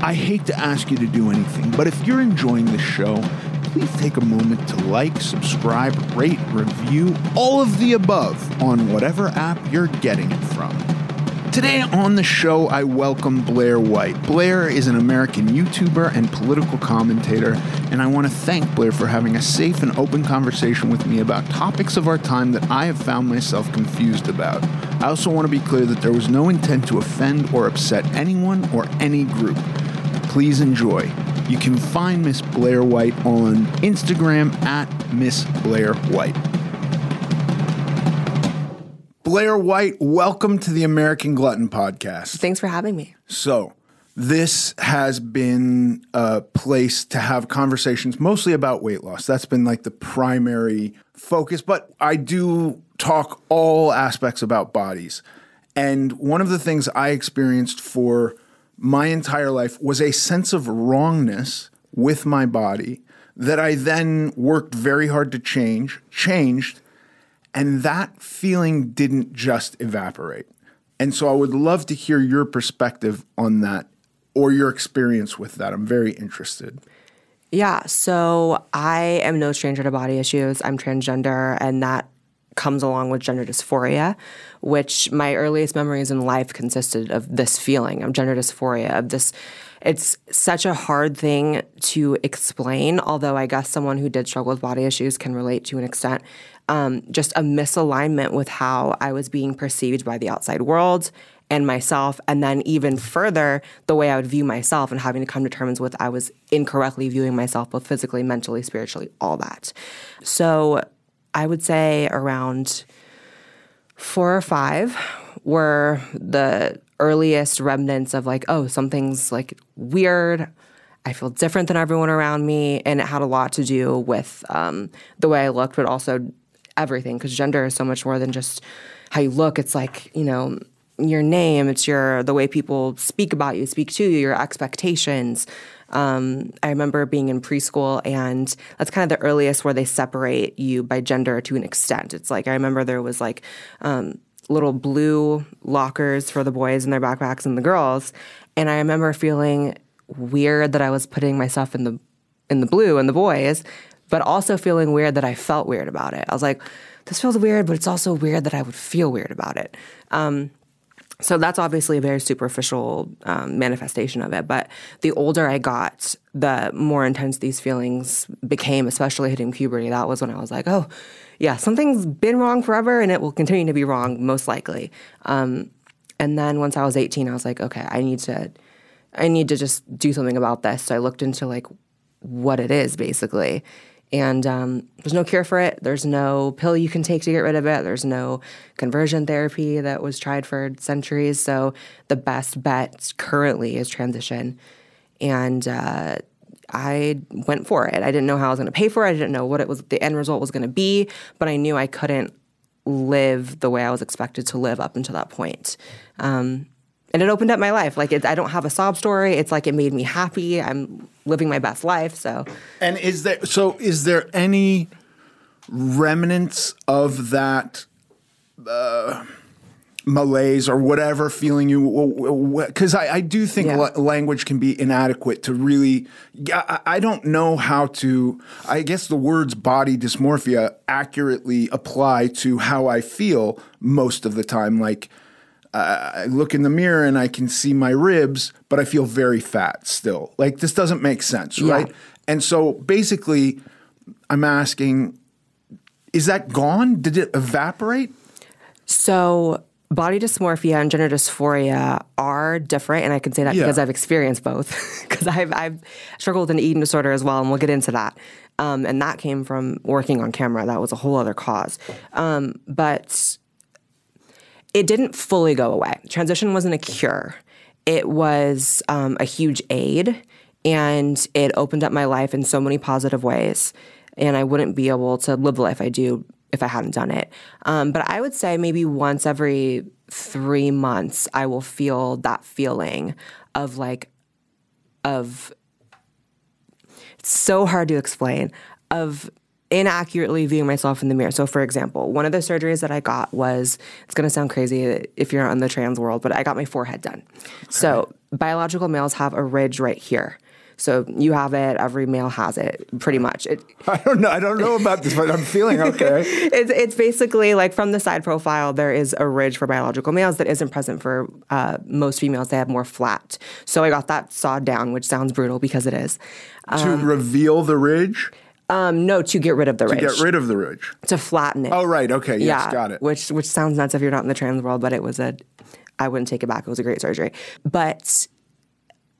I hate to ask you to do anything, but if you're enjoying the show, please take a moment to like, subscribe, rate, review, all of the above on whatever app you're getting it from. Today on the show, I welcome Blaire White. Blaire is an American YouTuber and political commentator, and I want to thank Blaire for having a safe and open conversation with me about topics of our time that I have found myself confused about. I also want to be clear that there was no intent to offend or upset anyone or any group. Please enjoy. You can find Miss Blaire White on Instagram at Miss Blaire White. Blaire White, welcome to the American Glutton Podcast. Thanks for having me. So, this has been a place to have conversations mostly about weight loss. That's been like the primary focus, but I do talk all aspects about bodies. And one of the things I experienced for my entire life was a sense of wrongness with my body that I then worked very hard to change, changed, and that feeling didn't just evaporate. And so I would love to hear your perspective on that or your experience with that. I'm very interested. Yeah, so I am no stranger to body issues. I'm transgender, and that comes along with gender dysphoria, which my earliest memories in life consisted of this feeling of gender dysphoria, of this. It's such a hard thing to explain, although I guess someone who did struggle with body issues can relate to an extent. Um, just a misalignment with how I was being perceived by the outside world and myself, and then even further, the way I would view myself and having to come to terms with I was incorrectly viewing myself, both physically, mentally, spiritually, all that. So I would say around four or five were the earliest remnants of like, oh, something's like weird. I feel different than everyone around me. And it had a lot to do with um, the way I looked, but also everything, because gender is so much more than just how you look. It's like, you know, your name, it's your the way people speak about you, speak to you, your expectations. Um, I remember being in preschool, and that's kind of the earliest where they separate you by gender to an extent. It's like I remember there was like um, little blue lockers for the boys and their backpacks and the girls, and I remember feeling weird that I was putting myself in the in the blue and the boys, but also feeling weird that I felt weird about it. I was like, this feels weird, but it's also weird that I would feel weird about it. Um, so that's obviously a very superficial um, manifestation of it. But the older I got, the more intense these feelings became, especially hitting puberty. That was when I was like, oh, yeah, something's been wrong forever and it will continue to be wrong, most likely. Um, and then once I was 18, I was like, okay, I need to. I need to just do something about this. So I looked into like what it is basically. And um, there's no cure for it. There's no pill you can take to get rid of it. There's no conversion therapy that was tried for centuries. So the best bet currently is transition. And uh, I went for it. I didn't know how I was going to pay for it. I didn't know what it was. The end result was going to be, but I knew I couldn't live the way I was expected to live up until that point. Um, and it opened up my life. Like it, I don't have a sob story. It's like it made me happy. I'm living my best life. So, and is there so is there any remnants of that uh, malaise or whatever feeling you? Because I, I, do think Yeah. la- language can be inadequate to really. I, I don't know how to. I guess the words body dysmorphia accurately apply to how I feel most of the time. Like. I look in the mirror and I can see my ribs, but I feel very fat still. Like this doesn't make sense, Yeah. right? And so basically, I'm asking, is that gone? Did it evaporate? so body dysmorphia and gender dysphoria are different, and I can say that Yeah. because I've experienced both. Because I've I've struggled with an eating disorder as well, and we'll get into that. Um, and that came from working on camera. That was a whole other cause. Um, but it didn't fully go away. Transition wasn't a cure. It was um, a huge aid and it opened up my life in so many positive ways. And I wouldn't be able to live the life I do if I hadn't done it. Um, but I would say maybe once every three months, I will feel that feeling of like, of, it's so hard to explain, of inaccurately viewing myself in the mirror. So, for example, one of the surgeries that I got was it's going to sound crazy if you're in the trans world, but I got my forehead done. So, biological males have a ridge right here. So you have it. Every male has it, pretty much. It, I don't know. I don't know about this, but I'm feeling okay. it's it's basically like from the side profile, there is a ridge for biological males that isn't present for uh, most females. They have more flat. So I got that sawed down, which sounds brutal because it is. to reveal the ridge, Um, no, to get rid of the to ridge, To get rid of the ridge. to flatten it. Oh, right. Okay. Yes, yeah, got it. Which which sounds nuts if you're not in the trans world, but it was a. I wouldn't take it back. It was a great surgery, but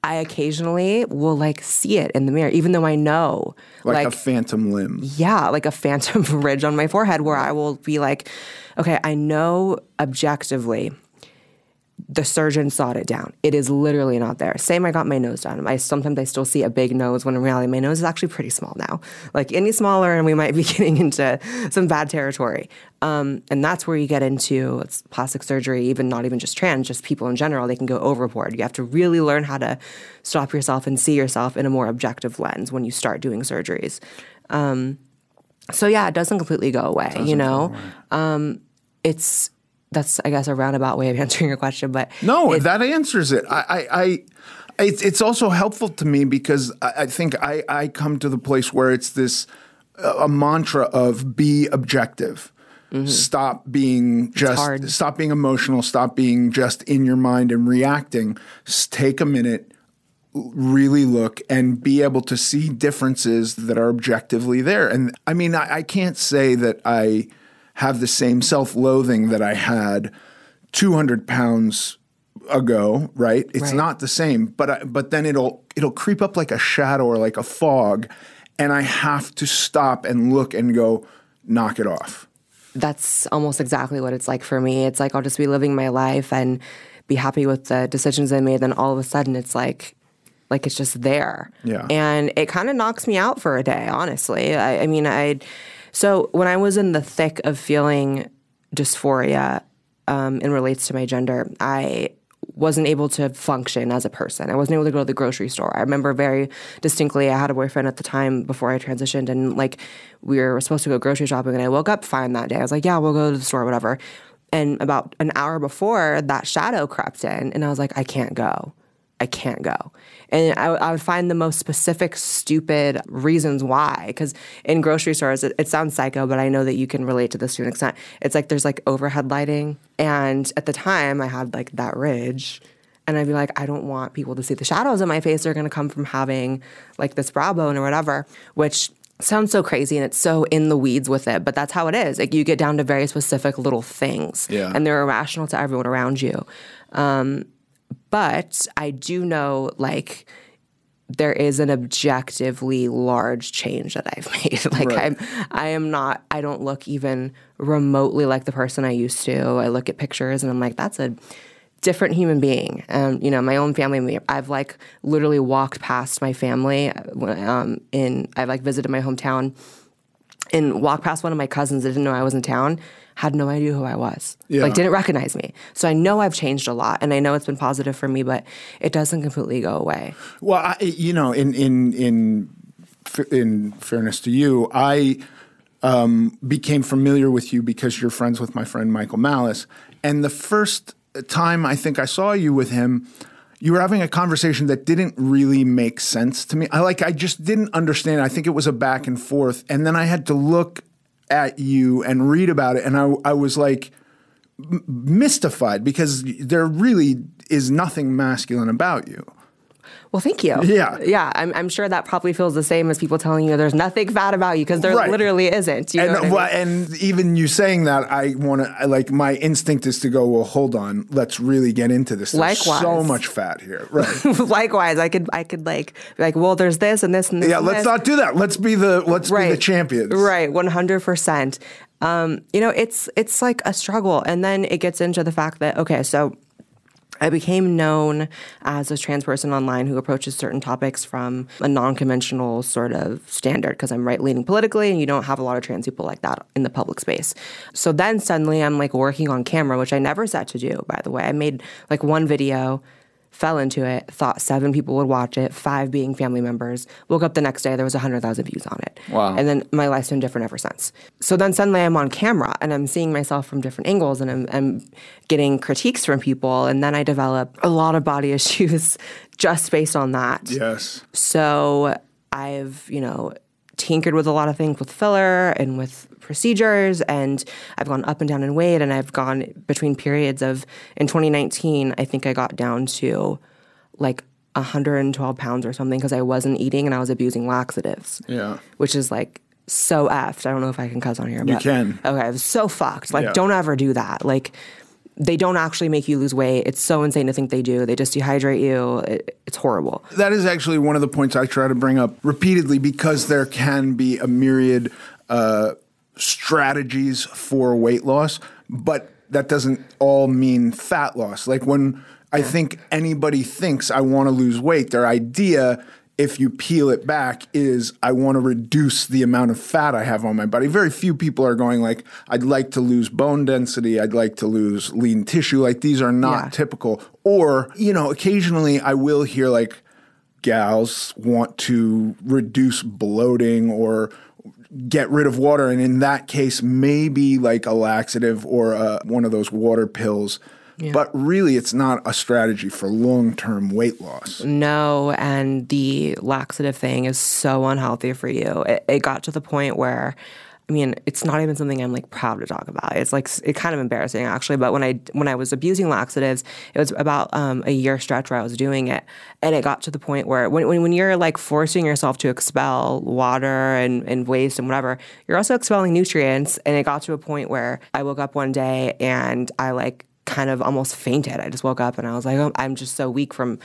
I occasionally will like see it in the mirror, even though I know Like, a phantom limb. yeah, like a phantom ridge on my forehead where I will be like, okay, I know objectively the surgeon sawed it down. It is literally not there. Same, I got my nose done. I sometimes I still see a big nose when in reality my nose is actually pretty small now. Like any smaller, and we might be getting into some bad territory. Um, and that's where you get into it's plastic surgery, even not even just trans, just people in general. They can go overboard. You have to really learn how to stop yourself and see yourself in a more objective lens when you start doing surgeries. Um, so yeah, it doesn't completely go away. you know, um, it's that's I guess a roundabout way of answering your question, but No, that answers it. I, I, I it's, it's also helpful to me because I, I think I, I come to the place where it's this uh, a mantra of be objective. Stop being just stop being emotional. Stop being just in your mind and reacting. S- take a minute, really look and be able to see differences that are objectively there. And I mean, I, I can't say that I have the same self loathing that I had 200 pounds ago, right? It's Right. not the same, but I, but then it'll it'll creep up like a shadow or like a fog, and I have to stop and look and go, knock it off. that's almost exactly what it's like for me. It's like I'll just be living my life and be happy with the decisions I made. Then all of a sudden, it's like, like it's just there. Yeah. And it kind of knocks me out for a day, honestly. I, I mean, I. So when I was in the thick of feeling dysphoria, um, and relates to my gender, I wasn't able to function as a person. I wasn't able to go to the grocery store. I remember very distinctly I had a boyfriend at the time before I transitioned and like we were supposed to go grocery shopping and I woke up fine that day. I was like, yeah, we'll go to the store, whatever. And about an hour before that shadow crept in and I was like, I can't go. I can't go. And I, I would find the most specific, stupid reasons why. Because in grocery stores, it, it sounds psycho, but I know that you can relate to this to an extent. It's like there's like overhead lighting. And at the time, I had like that ridge. And I'd be like, I don't want people to see the shadows in my face. They're going to come from having like this brow bone or whatever, which sounds so crazy and it's so in the weeds with it. But that's how it is. Like you get down to very specific little things. Yeah. And they're irrational to everyone around you. Um, but I do know like there is an objectively large change that I've made. like Right. I'm I am not I don't look even remotely like the person I used to. I look at pictures and I'm like that's a different human being. Um, you know, my own family I've like literally walked past my family um, in I've like visited my hometown and walked past one of my cousins that didn't know I was in town, had no idea who I was. Yeah. Like didn't recognize me. So I know I've changed a lot and I know it's been positive for me, but it doesn't completely go away. Well, I, you know, in in in in fairness to you, I um, became familiar with you because you're friends with my friend Michael Malice, and the first time I think I saw you with him. You were having a conversation that didn't really make sense to me. I like I just didn't understand. I think it was a back and forth, and then I had to look at you and read about it, and I I was like mystified because there really is nothing masculine about you. Well, thank you. Yeah. Yeah. I'm, I'm sure that probably feels the same as people telling you there's nothing fat about you because there Right. literally isn't. You know and, what I mean? well, and even you saying that, I want to like my instinct is to go. Well, hold on, let's really get into this. There's Likewise. so much fat here, right? Likewise, I could I could like like, well, there's this and this and this. yeah, and let's this. not do that. Let's be the let's be the champions. Right, one hundred percent. Um, you know, it's it's like a struggle, and then it gets into the fact that okay, so I became known as a trans person online who approaches certain topics from a non conventional sort of standard because I'm right leaning politically and you don't have a lot of trans people like that in the public space. So then suddenly I'm like working on camera, which I never set to do, by the way. I made like one video fell into it, thought seven people would watch it, five being family members. Woke up the next day, there was 100,000 views on it. Wow. And then my life's been different ever since. So then suddenly I'm on camera and I'm seeing myself from different angles and I'm, I'm getting critiques from people. And then I develop a lot of body issues just based on that. Yes. So I've, you know, tinkered with a lot of things with filler and with procedures and I've gone up and down in weight and I've gone between periods of in 2019 I think I got down to like 112 pounds or something because I wasn't eating and I was abusing laxatives. Yeah. Which is like so effed. I don't know if I can cuss on here. You but, can. Okay, I was so fucked. Like, Yeah. don't ever do that. Like, they don't actually make you lose weight. It's so insane to think they do. They just dehydrate you. It, it's horrible. That is actually one of the points I try to bring up repeatedly because there can be a myriad uh, strategies for weight loss, but that doesn't all mean fat loss. Like when I think anybody thinks I want to lose weight, their idea, if you peel it back, is I want to reduce the amount of fat I have on my body. Very few people are going like, I'd like to lose bone density, I'd like to lose lean tissue. Like these are not Yeah. typical. Or, you know, occasionally I will hear like gals want to reduce bloating or get rid of water. And in that case, maybe like a laxative or uh one of those water pills. But really, it's not a strategy for long term weight loss. No, and the laxative thing is so unhealthy for you. It, it got to the point where, I mean, it's not even something I'm like proud to talk about. It's like it kind of embarrassing actually. But when I when I was abusing laxatives, it was about um, a year stretch where I was doing it, and it got to the point where when when, when you're like forcing yourself to expel water and, and waste and whatever, you're also expelling nutrients. And it got to a point where I woke up one day and I like kind of almost fainted. I just woke up and I was like, oh, I'm just so weak from.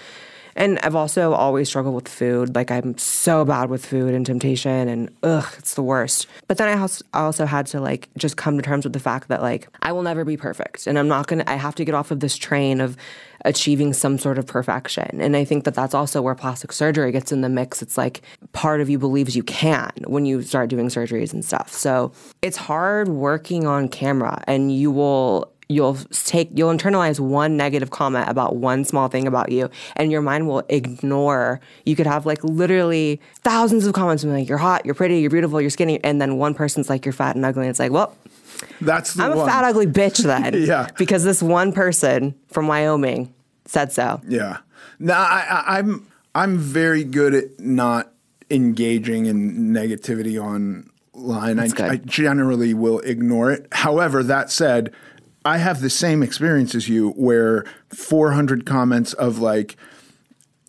And I've also always struggled with food. Like I'm so bad with food and temptation, and ugh, it's the worst. But then I also, had to like just come to terms with the fact that like I will never be perfect, and I'm not gonna. I have to get off of this train of achieving some sort of perfection. And I think that that's also where plastic surgery gets in the mix. It's like part of you believes you can when you start doing surgeries and stuff. So it's hard working on camera, and you will you'll take you'll internalize one negative comment about one small thing about you and your mind will ignore you could have like literally thousands of comments like you're hot you're pretty you're beautiful you're skinny and then one person's like you're fat and ugly and it's like well That's the i'm one. a fat ugly bitch then Yeah. because this one person from wyoming said so Yeah. No, I, I, I'm I'm very good at not engaging in negativity online. I. I generally will ignore it. However, that said, I have the same experience as you, where 400 comments of like,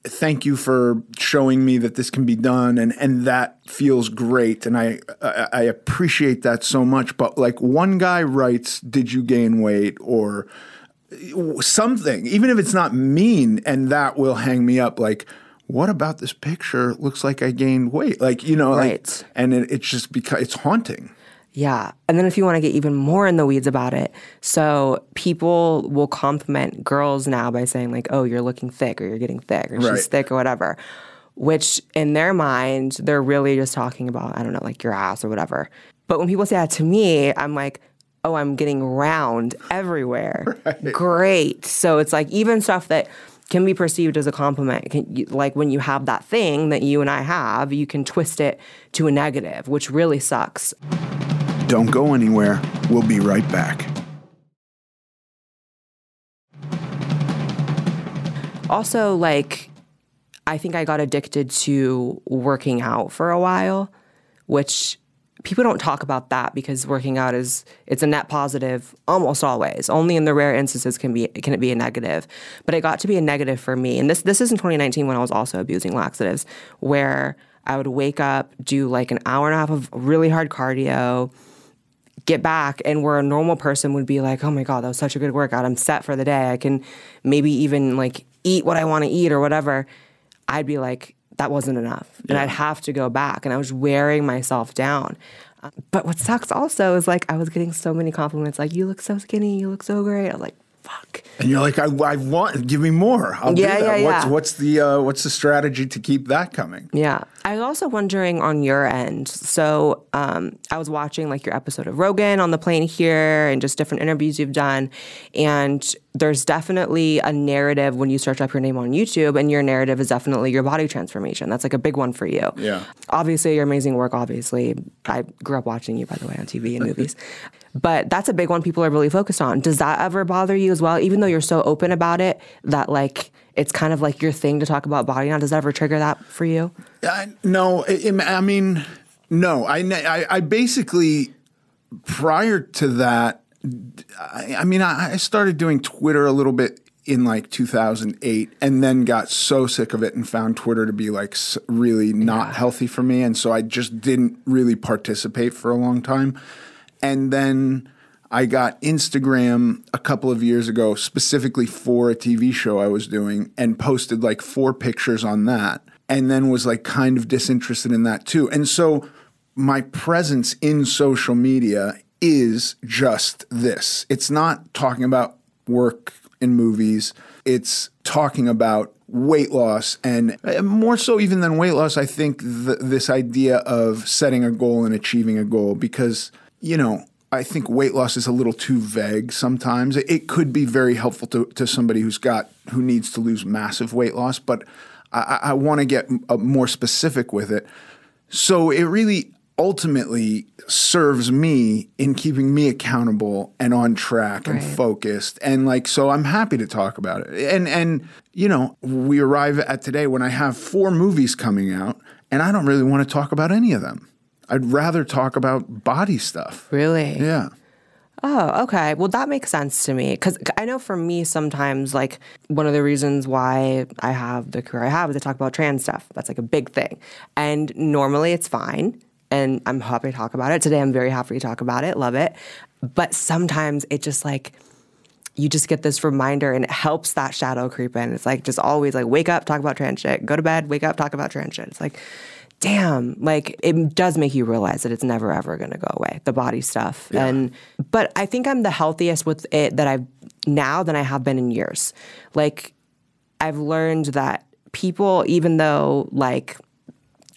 "Thank you for showing me that this can be done," and and that feels great, and I I, I appreciate that so much. But like one guy writes, "Did you gain weight?" or uh, something, even if it's not mean, and that will hang me up. Like, what about this picture? Looks like I gained weight. Like, you know, like, and it, it's just because it's haunting. Yeah. And then if you want to get even more in the weeds about it, so people will compliment girls now by saying, like, oh, you're looking thick or you're getting thick or Right. she's thick or whatever, which in their mind, they're really just talking about, I don't know, like your ass or whatever. But when people say that to me, I'm like, oh, I'm getting round everywhere. Great. So it's like even stuff that can be perceived as a compliment, can, you, like when you have that thing that you and I have, you can twist it to a negative, which really sucks. Don't go anywhere. We'll be right back. also like i think i got addicted to working out for a while which people don't talk about that because working out is it's a net positive almost always only in the rare instances can be can it be a negative but it got to be a negative for me and this this is in 2019 when i was also abusing laxatives where i would wake up do like an hour and a half of really hard cardio get back and where a normal person would be like, oh my God, that was such a good workout. I'm set for the day. I can maybe even like eat what I want to eat or whatever. I'd be like, that wasn't enough. And I'd have to go back. And I was wearing myself down. But what sucks also is like I was getting so many compliments like, you look so skinny, you look so great. I was like, fuck. And you're like, I, I want, give me more. I'll Yeah, do that. yeah, what's, yeah. what's the uh, what's the strategy to keep that coming? Yeah. I was also wondering on your end. So um, I was watching like your episode of Rogan on the plane here and just different interviews you've done. And there's definitely a narrative when you search up your name on YouTube, and your narrative is definitely your body transformation. That's like a big one for you. Yeah. Obviously, your amazing work, obviously. I grew up watching you, by the way, on TV and movies. But that's a big one people are really focused on. Does that ever bother you as well? Even though you're so open about it, that like it's kind of like your thing to talk about body now. Does that ever trigger that for you? No, I, I mean, no. I, I, I basically prior to that, I, I mean, I, I started doing Twitter a little bit in like 2008, and then got so sick of it and found Twitter to be like really not healthy for me, and so I just didn't really participate for a long time, and then. I got Instagram a couple of years ago specifically for a TV show I was doing and posted like four pictures on that and then was like kind of disinterested in that too. And so my presence in social media is just this. It's not talking about work in movies. It's talking about weight loss and uh, more so even than weight loss, I think th- this idea of setting a goal and achieving a goal because, you know, I think weight loss is a little too vague sometimes. It, could be very helpful to, to somebody who's got who needs to lose massive weight loss, but I, I- I want to get uh, more specific with it. So it really ultimately serves me in keeping me accountable and on track and focused and like so I'm happy to talk about it. And and you know, we arrive at today when I have four movies coming out and I don't really want to talk about any of them. I'd rather talk about body stuff. Really? Yeah. Oh, okay. Well, that makes sense to me because I know for me sometimes, like one of the reasons why I have the career I have is to talk about trans stuff. That's like a big thing, and normally it's fine, and I'm happy to talk about it. Today, I'm very happy to talk about it. Love it, but sometimes it just like you just get this reminder and it helps that shadow creep in. It's like just always like wake up, talk about trans shit, go to bed, wake up, talk about trans shit. It's like, damn, like it does make you realize that it's never ever gonna go away, the body stuff. And but I think I'm the healthiest with it that I've now than I have been in years. Like I've learned that people, even though like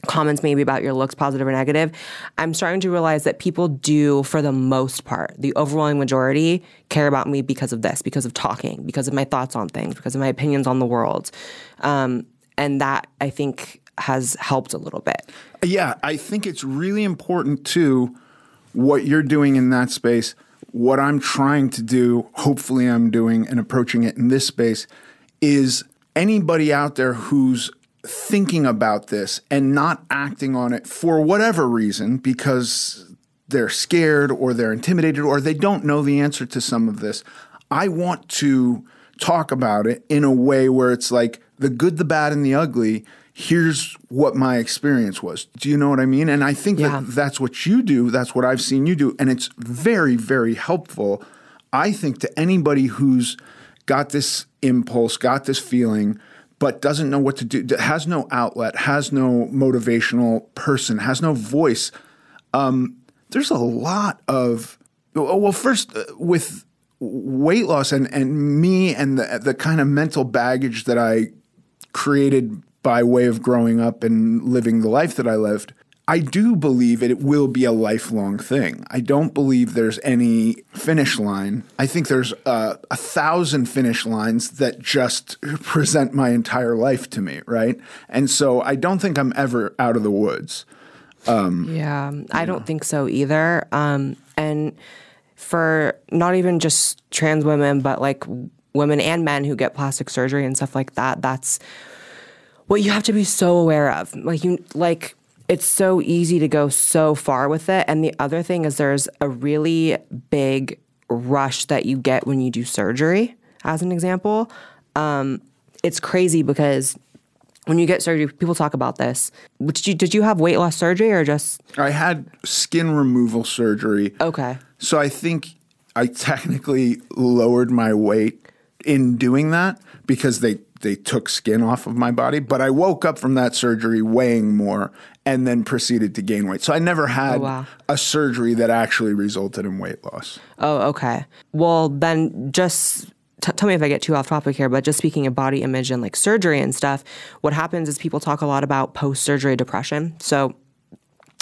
comments maybe about your looks, positive or negative, I'm starting to realize that people do, for the most part, the overwhelming majority, care about me because of this, because of talking, because of my thoughts on things, because of my opinions on the world. Um, and that I think has helped a little bit. Yeah, I think it's really important too what you're doing in that space, what I'm trying to do, hopefully I'm doing and approaching it in this space is anybody out there who's thinking about this and not acting on it for whatever reason because they're scared or they're intimidated or they don't know the answer to some of this. I want to talk about it in a way where it's like the good, the bad, and the ugly. Here's what my experience was. Do you know what I mean? And I think Yeah. that that's what you do. That's what I've seen you do. And it's very, very helpful, I think, to anybody who's got this impulse, got this feeling, but doesn't know what to do, has no outlet, has no motivational person, has no voice there's a lot of well first uh, with weight loss and and me and the the kind of mental baggage that I created by way of growing up and living the life that I lived I do believe it will be a lifelong thing. I don't believe there's any finish line. I think there's uh, a thousand finish lines that just present my entire life to me, right? And so I don't think I'm ever out of the woods. Yeah, I don't think so either. Um, and for not even just trans women, but like women and men who get plastic surgery and stuff like that, that's what you have to be so aware of. Like you, like it's so easy to go so far with it. And the other thing is, there's a really big rush that you get when you do surgery. As an example, um, it's crazy because when you get surgery, people talk about this. Did you did you have weight loss surgery or just I had skin removal surgery. okay? So I think I technically lowered my weight in doing that because they they took skin off of my body, but I woke up from that surgery weighing more and then proceeded to gain weight. So I never had oh, wow. a surgery that actually resulted in weight loss. Oh, okay. Well, then just t- tell me if I get too off topic here, but just speaking of body image and like surgery and stuff, what happens is people talk a lot about post surgery depression. So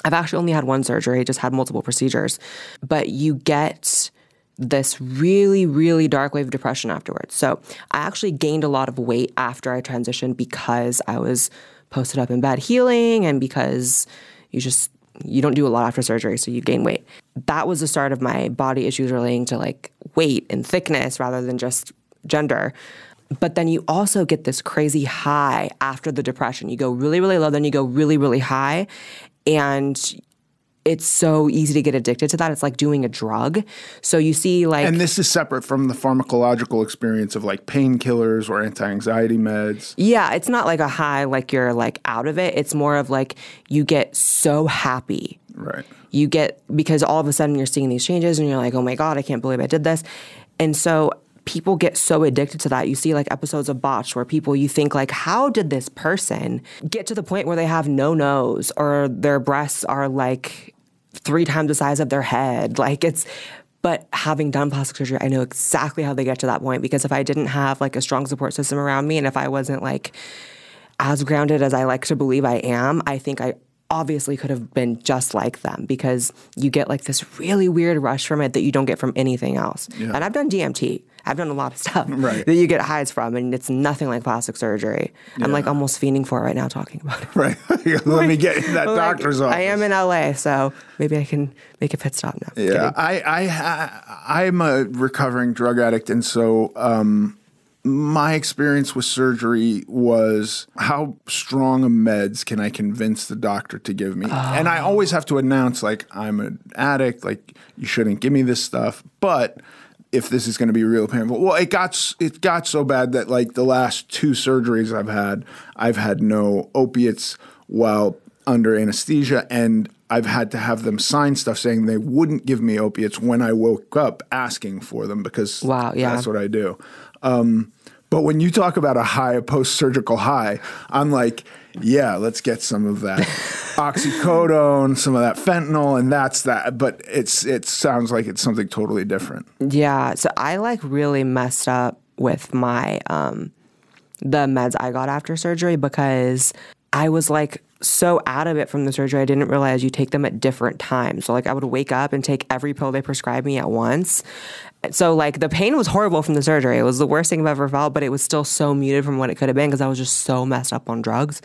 I've actually only had one surgery, just had multiple procedures, but you get this really, really dark wave of depression afterwards. So I actually gained a lot of weight after I transitioned because I was posted up in bed healing and because you just you don't do a lot after surgery, so you gain weight. That was the start of my body issues relating to like weight and thickness rather than just gender. But then you also get this crazy high after the depression. You go really, really low, then you go really, really high. And it's so easy to get addicted to that. It's like doing a drug. So you see, like, And this is separate from the pharmacological experience of like painkillers or anti-anxiety meds. yeah, it's not like a high, like you're like out of it. It's more of like you get so happy Right. you get because all of a sudden you're seeing these changes and you're like, oh my God, I can't believe I did this. And so people get so addicted to that. You see like episodes of Botch where people you think like, how did this person get to the point where they have no nose or their breasts are like three times the size of their head? Like it's but having done plastic surgery, I know exactly how they get to that point because if I didn't have like a strong support system around me and if I wasn't like as grounded as I like to believe I am, I think I obviously could have been just like them because you get like this really weird rush from it that you don't get from anything else. And I've done DMT. I've done a lot of stuff Right. that you get highs from, and it's nothing like plastic surgery. I'm like almost fiending for it right now talking about it. Right. Let me get that Like, doctor's office. I am in LA, so maybe I can make a pit stop now. Yeah. I, I, I, am a recovering drug addict, and so um, my experience with surgery was how strong a meds can I convince the doctor to give me? And I always have to announce like I'm an addict, like you shouldn't give me this stuff, but. If this is going to be real painful, well, it got it got so bad that like the last two surgeries I've had, I've had no opiates while under anesthesia, and I've had to have them sign stuff saying they wouldn't give me opiates when I woke up asking for them because Wow, yeah. that's what I do. Um, but when you talk about a high, a post surgical high, I'm like, yeah, let's get some of that oxycodone, some of that fentanyl, and that's that. But it's it sounds like it's something totally different. Yeah, so I like really messed up with my um the meds I got after surgery because I was like so out of it from the surgery I didn't realize you take them at different times. So like I would wake up and take every pill they prescribed me at once. So like the pain was horrible from the surgery. It was the worst thing I've ever felt, but it was still so muted from what it could have been because I was just so messed up on drugs.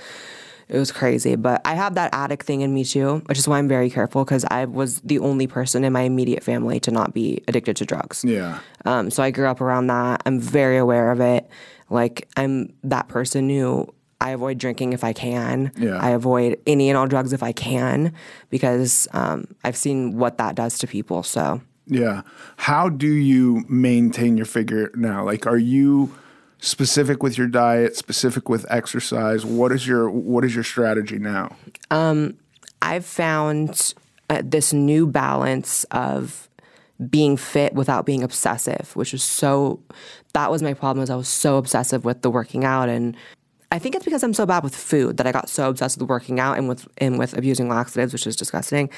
It was crazy, but I have that addict thing in me too, which is why I'm very careful because I was the only person in my immediate family to not be addicted to drugs. Yeah. Um, so I grew up around that. I'm very aware of it. Like I'm that person who I avoid drinking if I can. Yeah. I avoid any and all drugs if I can because um, I've seen what that does to people. So Yeah. How do you maintain your figure now? Like, are you specific with your diet, specific with exercise? What is your What is your strategy now? I've found uh, this new balance of being fit without being obsessive, which is so. That was my problem. Is I was so obsessive with the working out, and I think it's because I'm so bad with food that I got so obsessed with working out and with and with abusing laxatives, which is disgusting.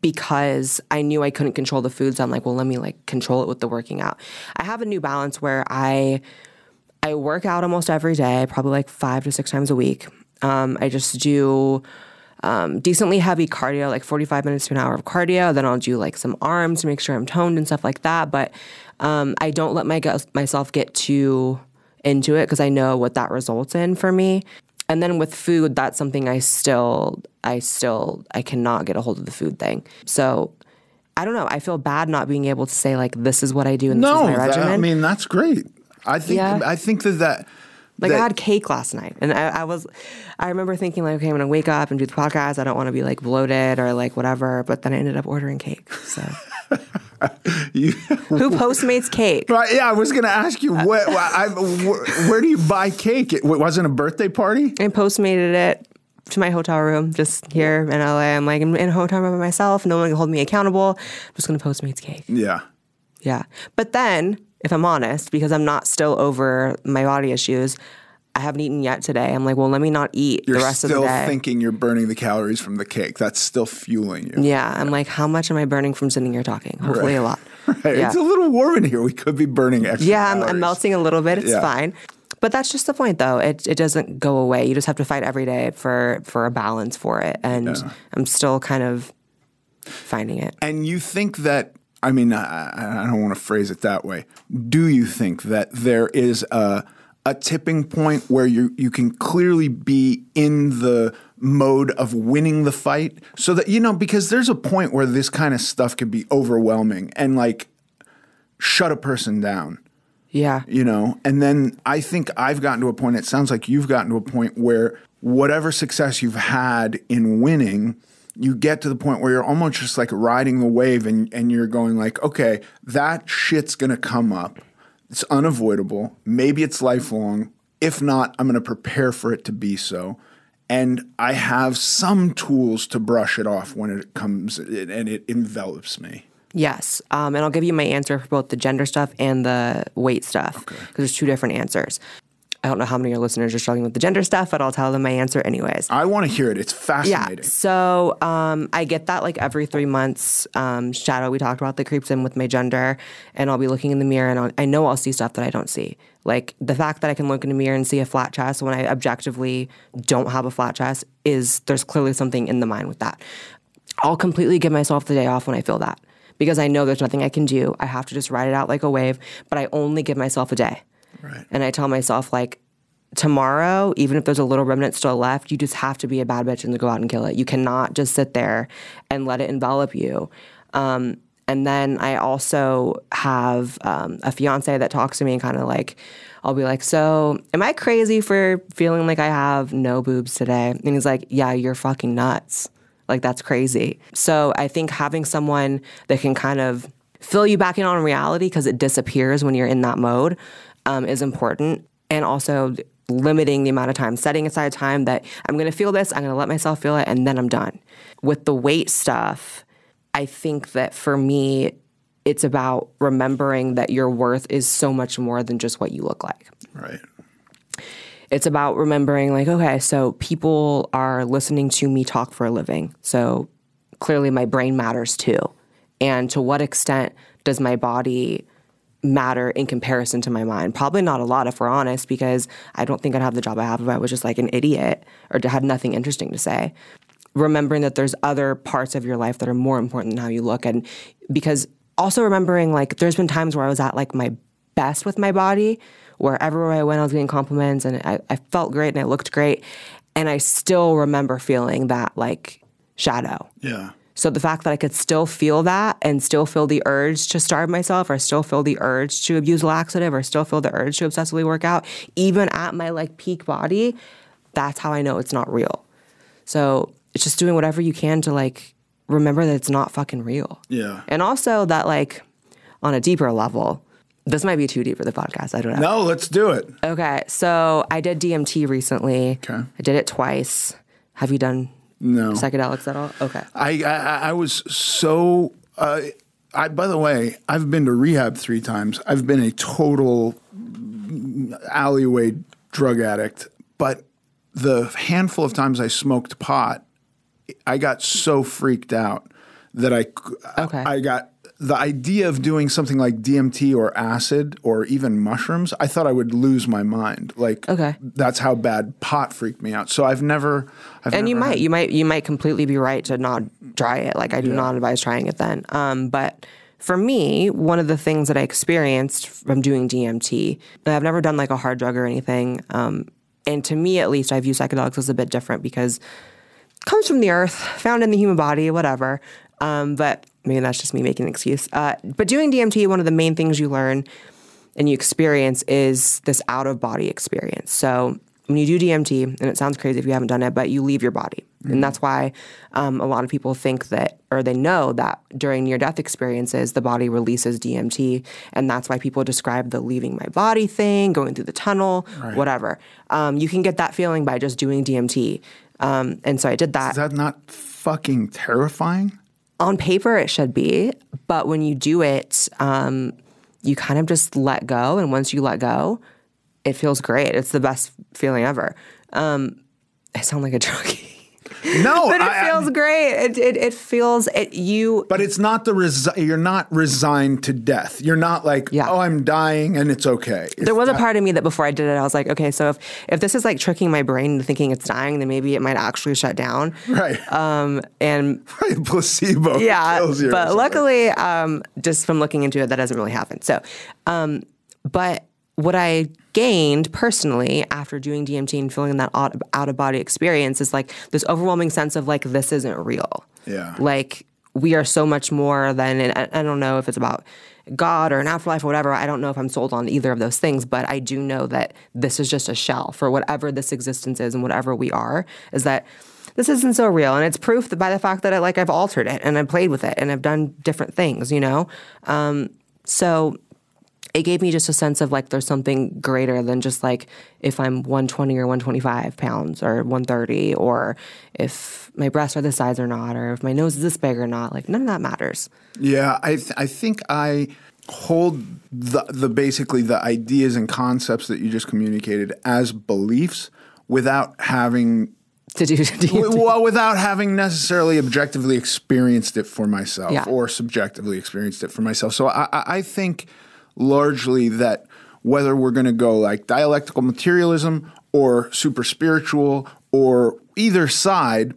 Because I knew I couldn't control the food, so I'm like, well, let me like control it with the working out. I have a new balance where I I work out almost every day, probably like five to six times a week. Um, I just do um, decently heavy cardio, like 45 minutes to an hour of cardio. Then I'll do like some arms to make sure I'm toned and stuff like that. But um, I don't let my myself get too into it because I know what that results in for me. And then with food, that's something I still, I still, I cannot get a hold of the food thing. So I don't know. I feel bad not being able to say like this is what I do and this is my that- regimen. I mean that's great. I think Yeah. I think that that Like that- I had cake last night, and I, I was, I remember thinking like, okay, I'm gonna wake up and do the podcast. I don't want to be like bloated or like whatever. But then I ended up ordering cake. So you, who Postmates cake? Right, yeah, I was going to ask you uh, where, I, where, where do you buy cake? It wasn't a birthday party. I Postmated it to my hotel room just here in LA. I'm like I'm in a hotel room by myself. No one can hold me accountable. I'm just gonna Postmates cake. Yeah, Yeah. But then, if I'm honest, because I'm not still over my body issues, I haven't eaten yet today. I'm like, well, let me not eat you're the rest of the day. Still thinking you're burning the calories from the cake. That's still fueling you. Yeah, I'm like, how much am I burning from sitting here talking? Hopefully, a lot. Right, Yeah. It's a little warm in here. We could be burning extra. Yeah, I'm, I'm melting a little bit. It's Yeah. fine. But that's just the point, though. It it doesn't go away. You just have to fight every day for for a balance for it, and I'm still kind of finding it. And you think that, I mean, I, I don't want to phrase it that way. Do you think that there is a, a tipping point where you, you can clearly be in the mode of winning the fight? So that, you know, because there's a point where this kind of stuff can be overwhelming and like shut a person down. Yeah, you know? And then i think i've gotten to a point it sounds like you've gotten to a point where whatever success you've had in winning you get to the point where you're almost just like riding the wave and, and you're going like okay that shit's gonna come up it's unavoidable maybe it's lifelong if not i'm gonna prepare for it to be so and i have some tools to brush it off when it comes and it envelops me Yes. Um, and I'll give you my answer for both the gender stuff and the weight stuff because there's two different answers. I don't know how many of your listeners are struggling with the gender stuff, but I'll tell them my answer anyways. i want to hear it it's fascinating. Yeah. So um, I get that like every three months. Um, shadow, we talked about that creeps in with my gender, and I'll be looking in the mirror and I'll, I know I'll see stuff that I don't see. Like the fact that I can look in the mirror and see a flat chest when I objectively don't have a flat chest is there's clearly something in the mind with that. I'll completely give myself the day off when I feel that because I know there's nothing I can do. I have to just ride it out like a wave, but I only give myself a day. Right. And I tell myself, like, tomorrow, even if there's a little remnant still left, you just have to be a bad bitch and go out and kill it. You cannot just sit there and let it envelop you. Um, and then I also have um, a fiance that talks to me and kind of like, I'll be like, So, am I crazy for feeling like I have no boobs today? And he's like, Yeah, you're fucking nuts. Like, that's crazy. So, I think having someone that can kind of fill you back in on reality because it disappears when you're in that mode um, is important. And also limiting the amount of time, setting aside time that I'm going to feel this, I'm going to let myself feel it, and then I'm done. With the weight stuff, I think that for me, it's about remembering that your worth is so much more than just what you look like. right It's about remembering, like, okay, so people are listening to me talk for a living. So clearly my brain matters too. And to what extent does my body matter in comparison to my mind? Probably not a lot, if we're honest, because I don't think I'd have the job I have if I was just like an idiot or had nothing interesting to say. Remembering that there's other parts of your life that are more important than how you look. And because also remembering, like, there's been times where I was at like my best with my body, where everywhere I went, I was getting compliments and I, I felt great and I looked great. And I still remember feeling that like shadow. yeah So the fact that I could still feel that and still feel the urge to starve myself or still feel the urge to abuse laxative or still feel the urge to obsessively work out, even at my like peak body, that's how I know it's not real. So it's just doing whatever you can to like remember that it's not fucking real. Yeah. And also that like on a deeper level, this might be too deep for the podcast. I don't know. No, let's do it. Okay. So I did DMT recently. Okay. I did it twice. Have you done No. psychedelics at all? Okay. I I, I was so. Uh, I by the way, I've been to rehab three times. I've been a total alleyway drug addict, but the handful of times I smoked pot, I got so freaked out that I Okay. I got the idea of doing something like DMT or acid or even mushrooms. I thought I would lose my mind. Like Okay. that's how bad pot freaked me out. So I've never. I've and you might had- you might you might completely be right to not try it like i do not advise trying it then um, but for me one of the things that i experienced from doing DMT, I've never done like a hard drug or anything um, and to me at least i view psychedelics as a bit different because it comes from the earth found in the human body whatever um, but maybe that's just me making an excuse uh, but doing dmt one of the main things you learn and you experience is this out of body experience. So when you do DMT, and it sounds crazy if you haven't done it, but you leave your body. And that's why um, a lot of people think that, or they know that during near death experiences, the body releases DMT. And that's why people describe the leaving my body thing, going through the tunnel, whatever. Um, you can get that feeling by just doing DMT. Um, and so I did that Is that not fucking terrifying? On paper it should be but when you do it um, you kind of just let go and once you let go it feels great. It's the best feeling ever. Um, i sound like a druggie No, but it I- I- feels great. It, it, it feels it, you. But it's not the resi- you're not resigned to death. You're not like, Yeah. oh, I'm dying and it's okay. It's There was a part of me that before I did it, I was like, okay, so if, if this is like tricking my brain into thinking it's dying, then maybe it might actually shut down. right, Um, and right, placebo. yeah, kills you or but luckily, um, just from looking into it, that doesn't really happen. So, um, but what I gained personally after doing DMT and feeling that out, of body experience is like this overwhelming sense of like this isn't real. Yeah. like we are so much more than. I, I don't know if it's about God or an afterlife or whatever. I don't know if I'm sold on either of those things, but I do know that this is just a shell for whatever this existence is and whatever we are. Is that this isn't so real, and it's proof that by the fact that I, like I've altered it and I've played with it and I've done different things, you know. Um, so it gave me just a sense of like there's something greater than just like if I'm 120 or 125 pounds or 130 or if my breasts are this size or not or if my nose is this big or not. Like none of that matters. Yeah, I th- I think I hold the the basically the ideas and concepts that you just communicated as beliefs without having To do, w- well without having necessarily objectively experienced it for myself Yeah. or subjectively experienced it for myself. So I, I I think largely that whether we're going to go like dialectical materialism or super spiritual or either side,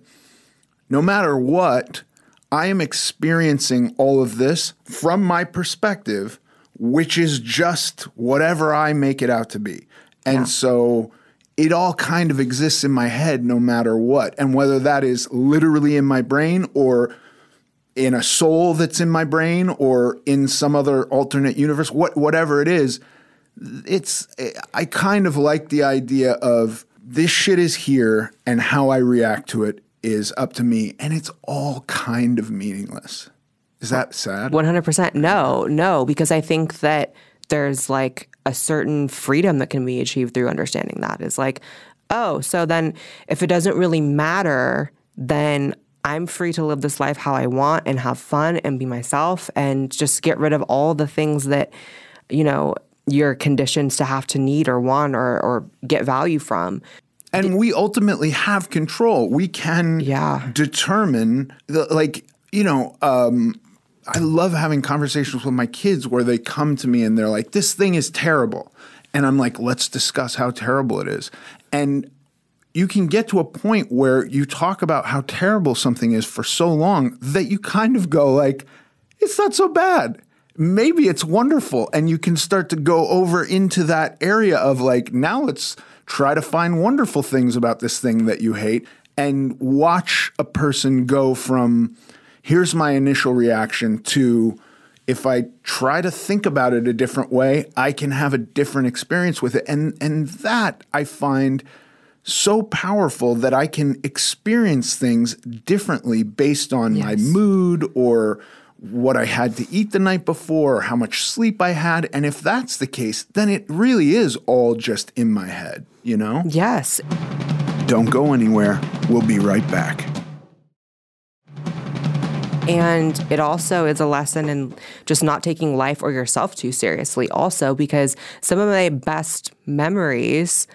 no matter what, I am experiencing all of this from my perspective, which is just whatever I make it out to be. And Yeah. so it all kind of exists in my head no matter what. And whether that is literally in my brain or in a soul that's in my brain or in some other alternate universe, what, whatever it is, it's I kind of like the idea of this shit is here and how I react to it is up to me and it's all kind of meaningless. Is that sad? 100% no, no, because I think that there's like a certain freedom that can be achieved through understanding that. Is like, oh, so then if it doesn't really matter, then I'm free to live this life how I want and have fun and be myself and just get rid of all the things that, you know, you're conditioned to have to need or want or, or get value from. and we ultimately have control. We can Yeah. determine the like, you know, um I love having conversations with my kids where they come to me and they're like, this thing is terrible. And I'm like, let's discuss how terrible it is. And you can get to a point where you talk about how terrible something is for so long that you kind of go like, it's not so bad. Maybe it's wonderful. And you can start to go over into that area of like, now let's try to find wonderful things about this thing that you hate and watch a person go from here's my initial reaction to if I try to think about it a different way, I can have a different experience with it. And and that I find so powerful that I can experience things differently based on my mood or what I had to eat the night before or how much sleep I had. And if that's the case, then it really is all just in my head, you know? Yes. Don't go anywhere. We'll be right back. And it also is a lesson in just not taking life or yourself too seriously, also, because some of my best memories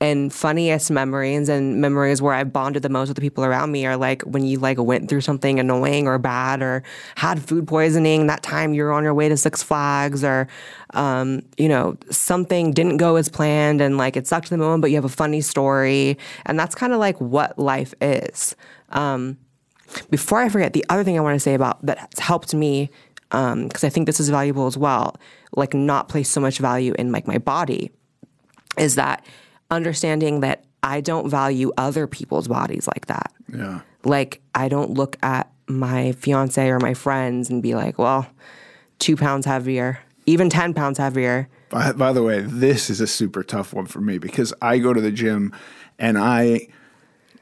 and funniest memories and memories where I bonded the most with the people around me are like when you like went through something annoying or bad or had food poisoning that time you were on your way to Six Flags or um, you know something didn't go as planned and like it sucked in the moment but you have a funny story and that's kind of like what life is. Um, before I forget, the other thing I want to say about that has helped me, because I think this is valuable as well, like not place so much value in like my body, is that understanding that I don't value other people's bodies like that. Yeah. Like I don't look at my fiance or my friends and be like, well, two pounds heavier, even ten pounds heavier. By, by the way, this is a super tough one for me because I go to the gym and I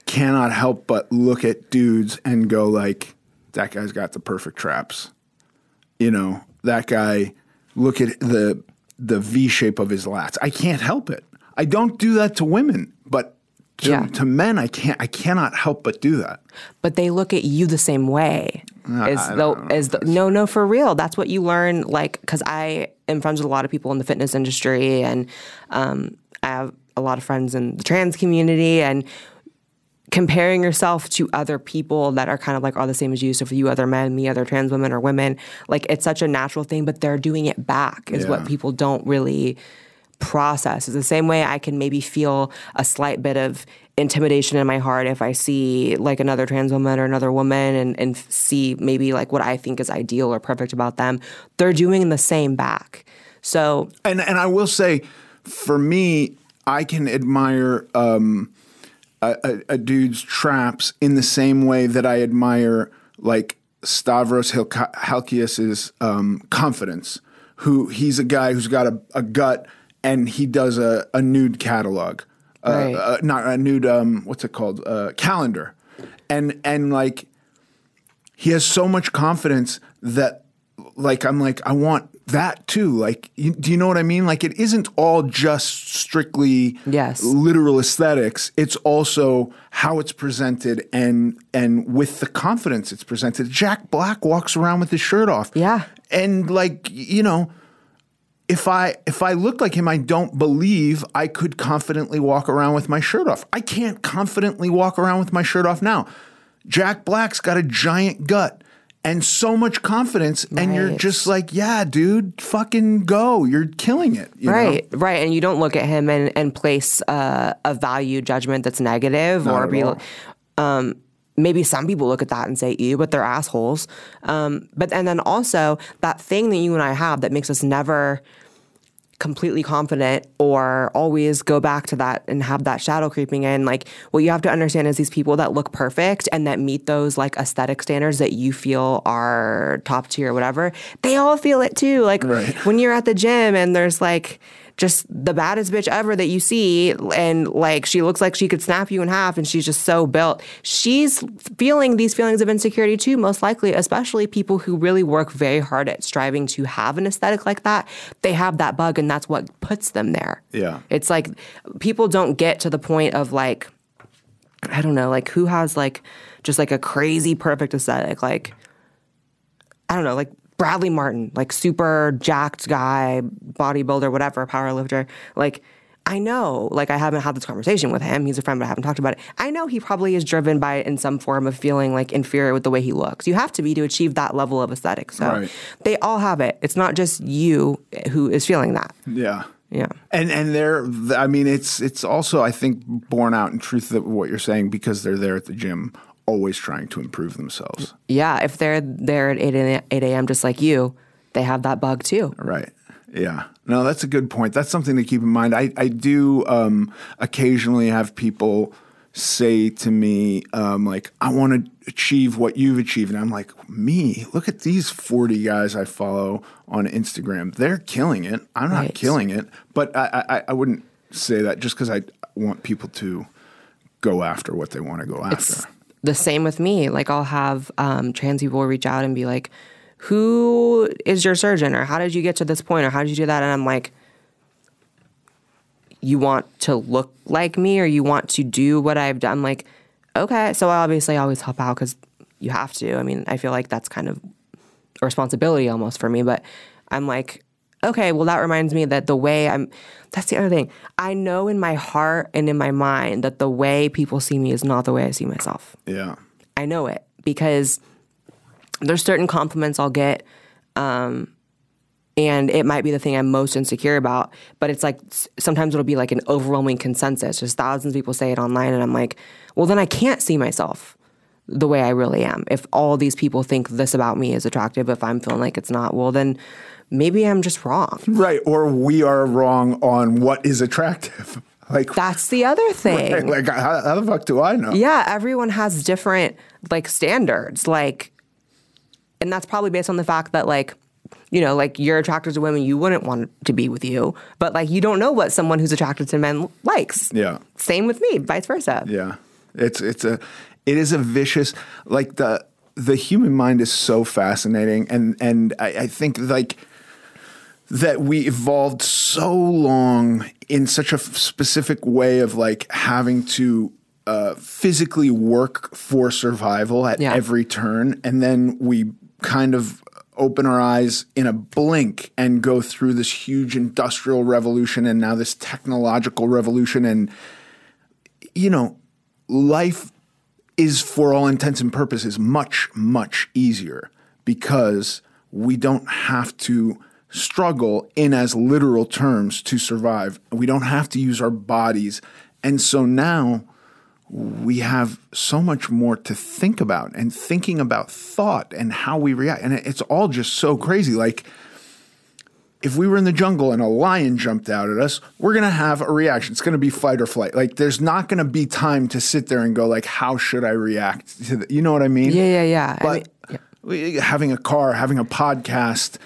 cannot help but look at dudes and go like, that guy's got the perfect traps. You know, that guy, look at the the V shape of his lats. I can't help it. I don't do that to women, but to, Yeah. to men, I can't. I cannot help but do that. but they look at you the same way as I though as the, no no for real that's what you learn like because i am friends with a lot of people in the fitness industry and um, i have a lot of friends in the trans community and comparing yourself to other people that are kind of like are the same as you. So for you other men, me other trans women or women, like it's such a natural thing, but they're doing it back is Yeah. what people don't really process. It's the same way I can maybe feel a slight bit of intimidation in my heart if I see like another trans woman or another woman and, and see maybe like what I think is ideal or perfect about them. They're doing the same back. So and and I will say, for me, I can admire um, a, a, a dude's traps in the same way that I admire like Stavros Halkias's um, confidence. Who he's a guy who's got a, a gut and he does a, a nude catalog, uh, Right. uh, not a nude um, what's it called uh, calendar, and and like he has so much confidence that like I'm like I want that too. Like, you, do you know what I mean? Like, it isn't all just strictly Yes. literal aesthetics. It's also how it's presented and and with the confidence it's presented. Jack Black walks around with his shirt off. Yeah. and like you know. If I if I looked like him, I don't believe I could confidently walk around with my shirt off. I can't confidently walk around with my shirt off now. Jack Black's got a giant gut and so much confidence, and you're just like, yeah, dude, fucking go. You're killing it. you know? Right, right, and you don't look at him and, and place uh, a value judgment that's negative Not or be. Um, maybe some people look at that and say, "Ew," but they're assholes. Um, but and then also that thing that you and I have that makes us never completely confident or always go back to that and have that shadow creeping in like what you have to understand is these people that look perfect and that meet those like aesthetic standards that you feel are top tier or whatever they all feel it too like Right. when you're at the gym and there's like just the baddest bitch ever that you see and like she looks like she could snap you in half and she's just so built. She's feeling these feelings of insecurity too most likely especially people who really work very hard at striving to have an aesthetic like that. They have that bug and that's what puts them there. Yeah. it's like people don't get to the point of like i don't know like who has like just like a crazy perfect aesthetic? Like I don't know, like Bradley Martyn, like super jacked guy, bodybuilder, whatever, power lifter. Like, I know, like, I haven't had this conversation with him. He's a friend, but I haven't talked about it. I know he probably is driven by in some form of feeling like inferior with the way he looks. You have to be to achieve that level of aesthetic. So Right. they all have it. It's not just you eh, who is feeling that. Yeah. Yeah. And and they're I mean it's it's also I think borne out in truth that what you're saying because they're there at the gym always trying to improve themselves. Yeah. If they're there at 8 a- 8 a.m. just like you, they have that bug too. Right. Yeah. No, that's a good point. That's something to keep in mind. I, I do um, occasionally have people say to me, um, like, I want to achieve what you've achieved. And I'm like, me? Look at these 40 guys I follow on Instagram. They're killing it. I'm not Right. killing it. But I, I, I wouldn't say that just because I want people to go after what they want to go It's after. The same with me. Like I'll have um, trans people reach out and be like, "Who is your surgeon?" or "How did you get to this point?" or "How did you do that?" And I'm like, "You want to look like me, or you want to do what I've done?" I'm like, okay. So I obviously always help out because you have to. I mean, I feel like that's kind of a responsibility almost for me. But I'm like, okay, well, that reminds me that the way I'm, that's the other thing. I know in my heart and in my mind that the way people see me is not the way I see myself. Yeah. I know it because there's certain compliments I'll get. Um, and it might be the thing I'm most insecure about, but it's like sometimes it'll be like an overwhelming consensus. Just thousands of people say it online, and I'm like, well, then I can't see myself the way I really am. If all these people think this about me is attractive, if I'm feeling like it's not, well, then maybe I'm just wrong. Right. Or we are wrong on what is attractive. Like, That's the other thing. like how, how the fuck do I know? Yeah, everyone has different like standards. Like, and that's probably based on the fact that like, you know, like you're attracted to women you wouldn't want to be with you, but like you don't know what someone who's attracted to men likes. Yeah. Same with me, vice versa. Yeah, it's it's a it is a vicious like the the human mind is so fascinating, and and I, I think like that we evolved so long in such a f- specific way of like having to uh, physically work for survival at Yeah. every turn, and then we kind of open our eyes in a blink and go through this huge industrial revolution and now this technological revolution and you know, life is, for all intents and purposes, much, much easier because we don't have to struggle in as literal terms to survive. We don't have to use our bodies. And so now we have so much more to think about and thinking about thought and how we react. And it's all just so crazy. Like, if we were in the jungle and a lion jumped out at us, we're going to have a reaction. It's going to be fight or flight. Like there's not going to be time to sit there and go like, how should I react to the, you know what I mean? Yeah, yeah, yeah. I But mean, yeah. having a car, having a podcast,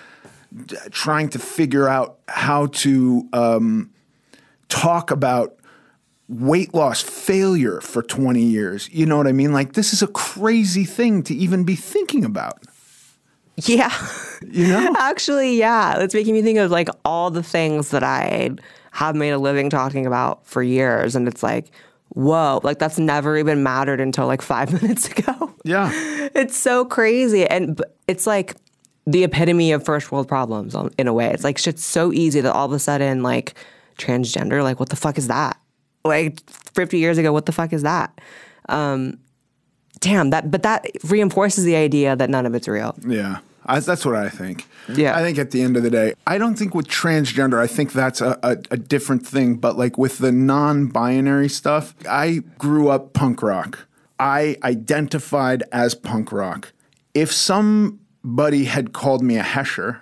d- trying to figure out how to um, talk about weight loss failure for 20 years. You know what I mean? Like this is a crazy thing to even be thinking about. Yeah. You know? Actually, yeah. It's making me think of like all the things that I have made a living talking about for years. And it's like, whoa, like that's never even mattered until like five minutes ago. yeah. It's so crazy. And it's like the epitome of first world problems in a way. It's like shit's so easy that all of a sudden, like transgender, like what the fuck is that? Like 50 years ago, what the fuck is that? Um, damn, that, but that reinforces the idea that none of it's real. Yeah. I, that's what I think. Yeah. I think at the end of the day, I don't think with transgender, I think that's a, a, a different thing. But like with the non binary stuff, I grew up punk rock. I identified as punk rock. If somebody had called me a Hesher,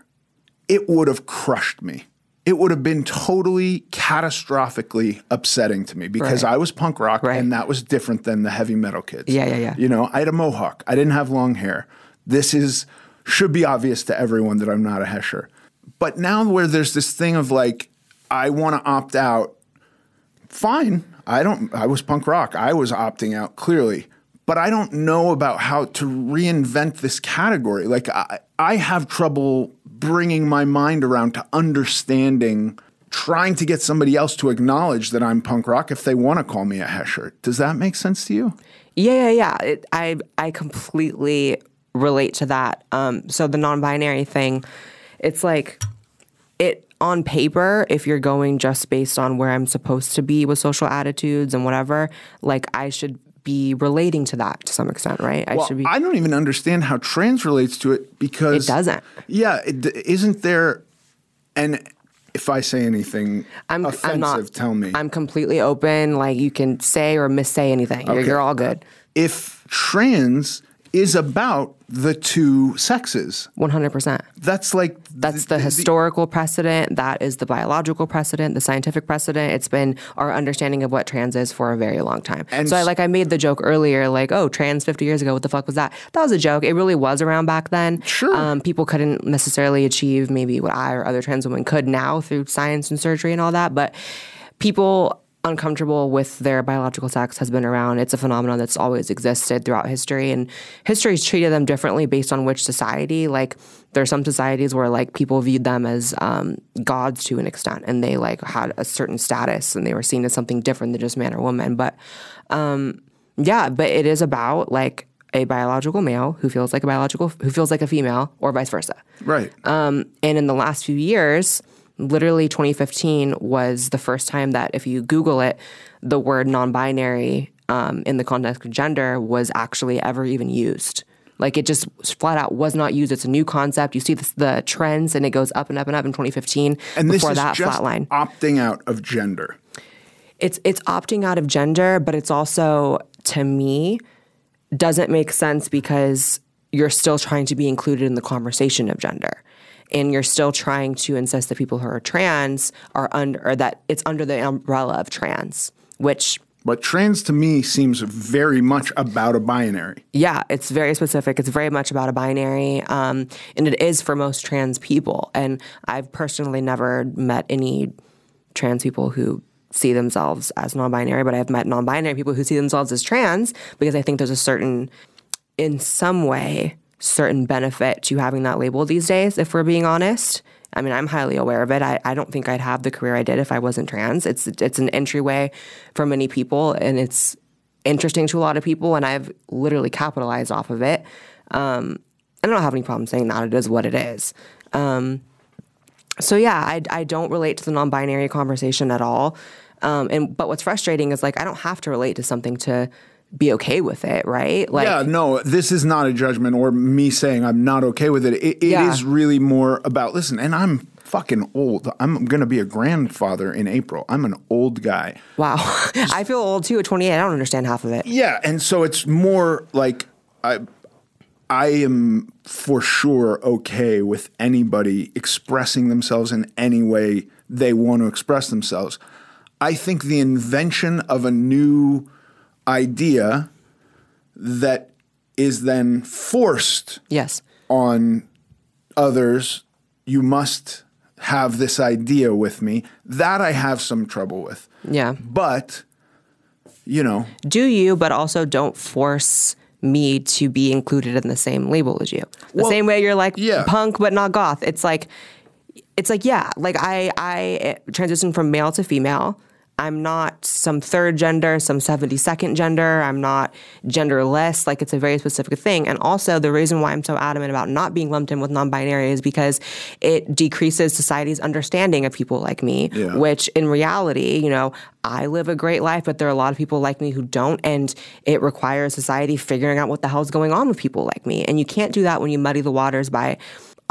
it would have crushed me. It would have been totally catastrophically upsetting to me because Right. I was punk rock Right. and that was different than the heavy metal kids. Yeah, yeah, yeah. You know, I had a mohawk. I didn't have long hair. This is should be obvious to everyone that I'm not a Hesher. But now where there's this thing of like, I want to opt out, fine. I don't I was punk rock. I was opting out clearly. But I don't know about how to reinvent this category. Like I, I have trouble bringing my mind around to understanding trying to get somebody else to acknowledge that I'm punk rock if they want to call me a Hesher. Does that make sense to you? Yeah, yeah, yeah. It, I I completely relate to that. Um, so the non-binary thing, it's like it on paper. If you're going just based on where I'm supposed to be with social attitudes and whatever, like I should be relating to that to some extent, right? I Well, should be. I don't even understand how trans relates to it because It doesn't. Yeah, isn't there? And if I say anything I'm, offensive, I'm not. tell me. I'm completely open. Like you can say or missay anything. You're, you're all good. if trans is about the two sexes, One hundred percent. that's like That's the historical precedent. That is the biological precedent, the scientific precedent. It's been our understanding of what trans is for a very long time. And so, I, like, I made the joke earlier, like, oh, trans 50 years ago, what the fuck was that? That was a joke. It really was around back then. Sure. Um, people couldn't necessarily achieve maybe what I or other trans women could now through science and surgery and all that. But people uncomfortable with their biological sex has been around. It's a phenomenon that's always existed throughout history, and history's treated them differently based on which society. Like there are some societies where like people viewed them as um, gods to an extent, and they like had a certain status, and they were seen as something different than just man or woman. But um, yeah, but it is about like a biological male who feels like a biological who feels like a female, or vice versa. right. Um, and in the last few years, literally 2015 was the first time that if you Google it, the word non-binary um, in the context of gender was actually ever even used. Like it just flat out was not used. It's a new concept. You see the, the trends, and it goes up and up and up in 2015. and this before is that just flatline, opting out of gender. it's it's opting out of gender, but it's also to me doesn't make sense because you're still trying to be included in the conversation of gender. And you're still trying to insist that people who are trans are under or that it's under the umbrella of trans, which But trans to me seems very much about a binary. yeah, it's very specific. It's very much about a binary, um, and it is for most trans people. And I've personally never met any trans people who see themselves as non-binary, but I've met non-binary people who see themselves as trans because I think there's a certain, in some way, certain benefit to having that label these days. If we're being honest. I mean, I'm highly aware of it. I, I don't think I'd have the career I did if I wasn't trans. It's it's an entryway for many people, and it's interesting to a lot of people, and I've literally capitalized off of it. Um, I don't have any problem saying that. It is what it is. Um, so yeah, I, I don't relate to the non-binary conversation at all. Um, and but what's frustrating is like I don't have to relate to something to be okay with it, right? Like yeah, no, this is not a judgment or me saying I'm not okay with it. It, it Yeah. is really more about listen, and I'm fucking old. I'm going to be a grandfather in April. I'm an old guy. wow. I feel old too at 28. I don't understand half of it. Yeah, and so it's more like I I am for sure okay with anybody expressing themselves in any way they want to express themselves. I think the invention of a new idea that is then forced Yes. on others, you must have this idea with me. That I have some trouble with. Yeah. But, you know, do you, but also don't force me to be included in the same label as you. The Well, same way you're like yeah. punk but not goth. It's like it's like yeah, like I I eh, transitioned from male to female. I'm not some third gender, some 72nd gender. I'm not genderless. Like it's a very specific thing. And also, the reason why I'm so adamant about not being lumped in with non binary is because it decreases society's understanding of people like me, Yeah. which in reality, you know, I live a great life, but there are a lot of people like me who don't. And it requires society figuring out what the hell's going on with people like me. And you can't do that when you muddy the waters by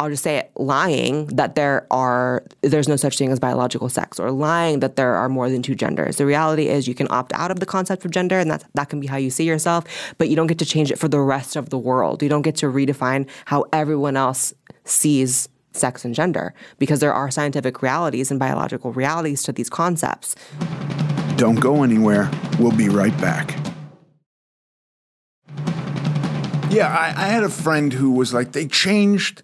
I'll just say it, lying that there are there's no such thing as biological sex or lying that there are more than two genders. The reality is you can opt out of the concept of gender and that that can be how you see yourself, but you don't get to change it for the rest of the world. You don't get to redefine how everyone else sees sex and gender because there are scientific realities and biological realities to these concepts. Don't go anywhere. We'll be right back. Yeah, I, I had a friend who was like, they changed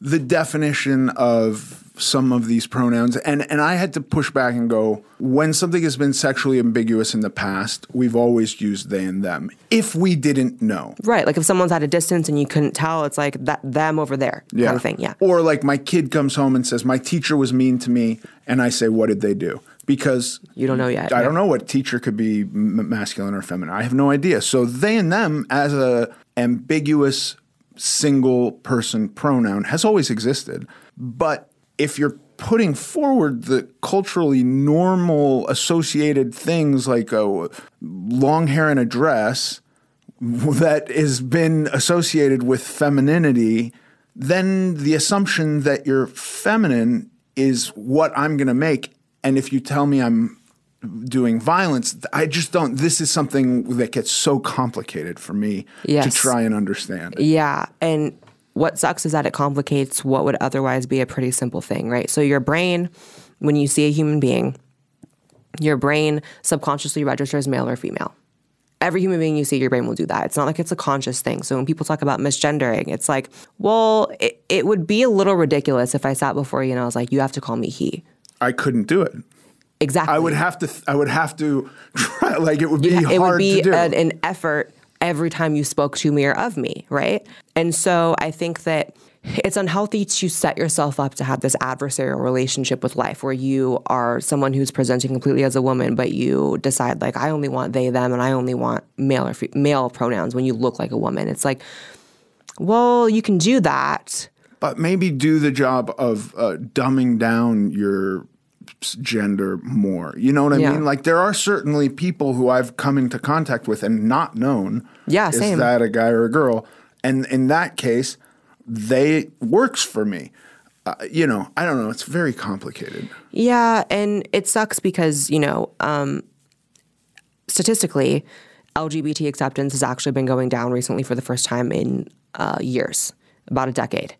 the definition of some of these pronouns, and, and I had to push back and go, when something has been sexually ambiguous in the past, we've always used they and them. If we didn't know. Right. Like if someone's at a distance and you couldn't tell, it's like that them over there kind of thing. Yeah. Or like my kid comes home and says, my teacher was mean to me, and I say, what did they do? Because You don't know yet. I yeah. don't know what teacher could be m- masculine or feminine. I have no idea. So they and them as a ambiguous single person pronoun has always existed. But if you're putting forward the culturally normal associated things like a long hair and a dress that has been associated with femininity, then the assumption that you're feminine is what I'm going to make. And if you tell me I'm doing violence, I just don't. This is something that gets so complicated for me to try and understand. Yeah. And what sucks is that it complicates what would otherwise be a pretty simple thing, right? So your brain, when you see a human being, your brain subconsciously registers male or female. Every human being you see, your brain will do that. It's not like it's a conscious thing. So when people talk about misgendering, it's like, well, it, it would be a little ridiculous if I sat before you and I was like, you have to call me he. I couldn't do it. Exactly. I would have to. I would have to try. Like it would be hard it would be an, an effort every time you spoke to me or of me, right? And so I think that it's unhealthy to set yourself up to have this adversarial relationship with life where you are someone who's presenting completely as a woman, but you decide like I only want they them and I only want male or fe- male pronouns when you look like a woman. It's like, well, you can do that. but maybe do the job of uh, dumbing down your gender more. You know what I Yeah. mean? Like there are certainly people who I've come into contact with and not known. Yeah, is same. that a guy or a girl? And in that case, they works for me. Uh, you know, I don't know. It's very complicated. Yeah, and it sucks because, you know, um, statistically, LGBT acceptance has actually been going down recently for the first time in uh, years, about a decade.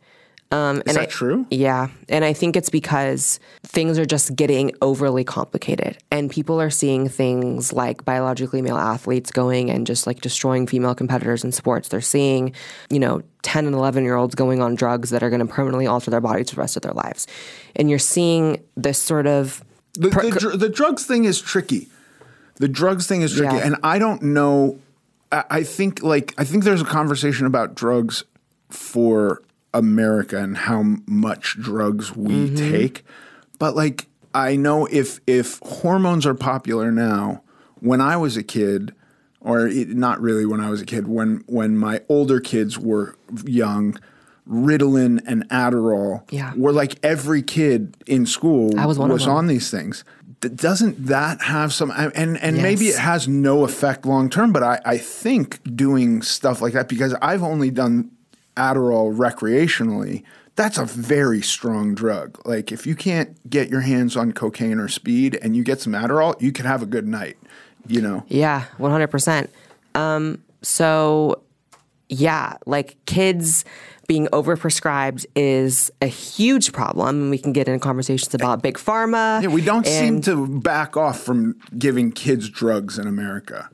Um, Is and that I- true? Yeah, and I think it's because things are just getting overly complicated, and people are seeing things like biologically male athletes going and just like destroying female competitors in sports. They're seeing, you know, ten and eleven year olds going on drugs that are going to permanently alter their bodies for the rest of their lives, and you're seeing this sort of The, the, dr- the drugs thing is tricky. The drugs thing is tricky, Yeah. and I don't know. I, I think like I think there's a conversation about drugs for America and how much drugs we mm-hmm. take, but like I know if if hormones are popular now, when I was a kid, or it, not really when I was a kid, when when my older kids were young, Ritalin and Adderall, Yeah. where like every kid in school was of on these things. Th- Doesn't that have some and and maybe it has no effect long term, but I, I think doing stuff like that because I've only done Adderall recreationally, that's a very strong drug. Like if you can't get your hands on cocaine or speed and you get some Adderall, you can have a good night. You know? Yeah, 100%. Um, so, yeah, like kids being overprescribed is a huge problem. And we can get into conversations about big pharma. Yeah, we don't seem to back off from giving kids drugs in America.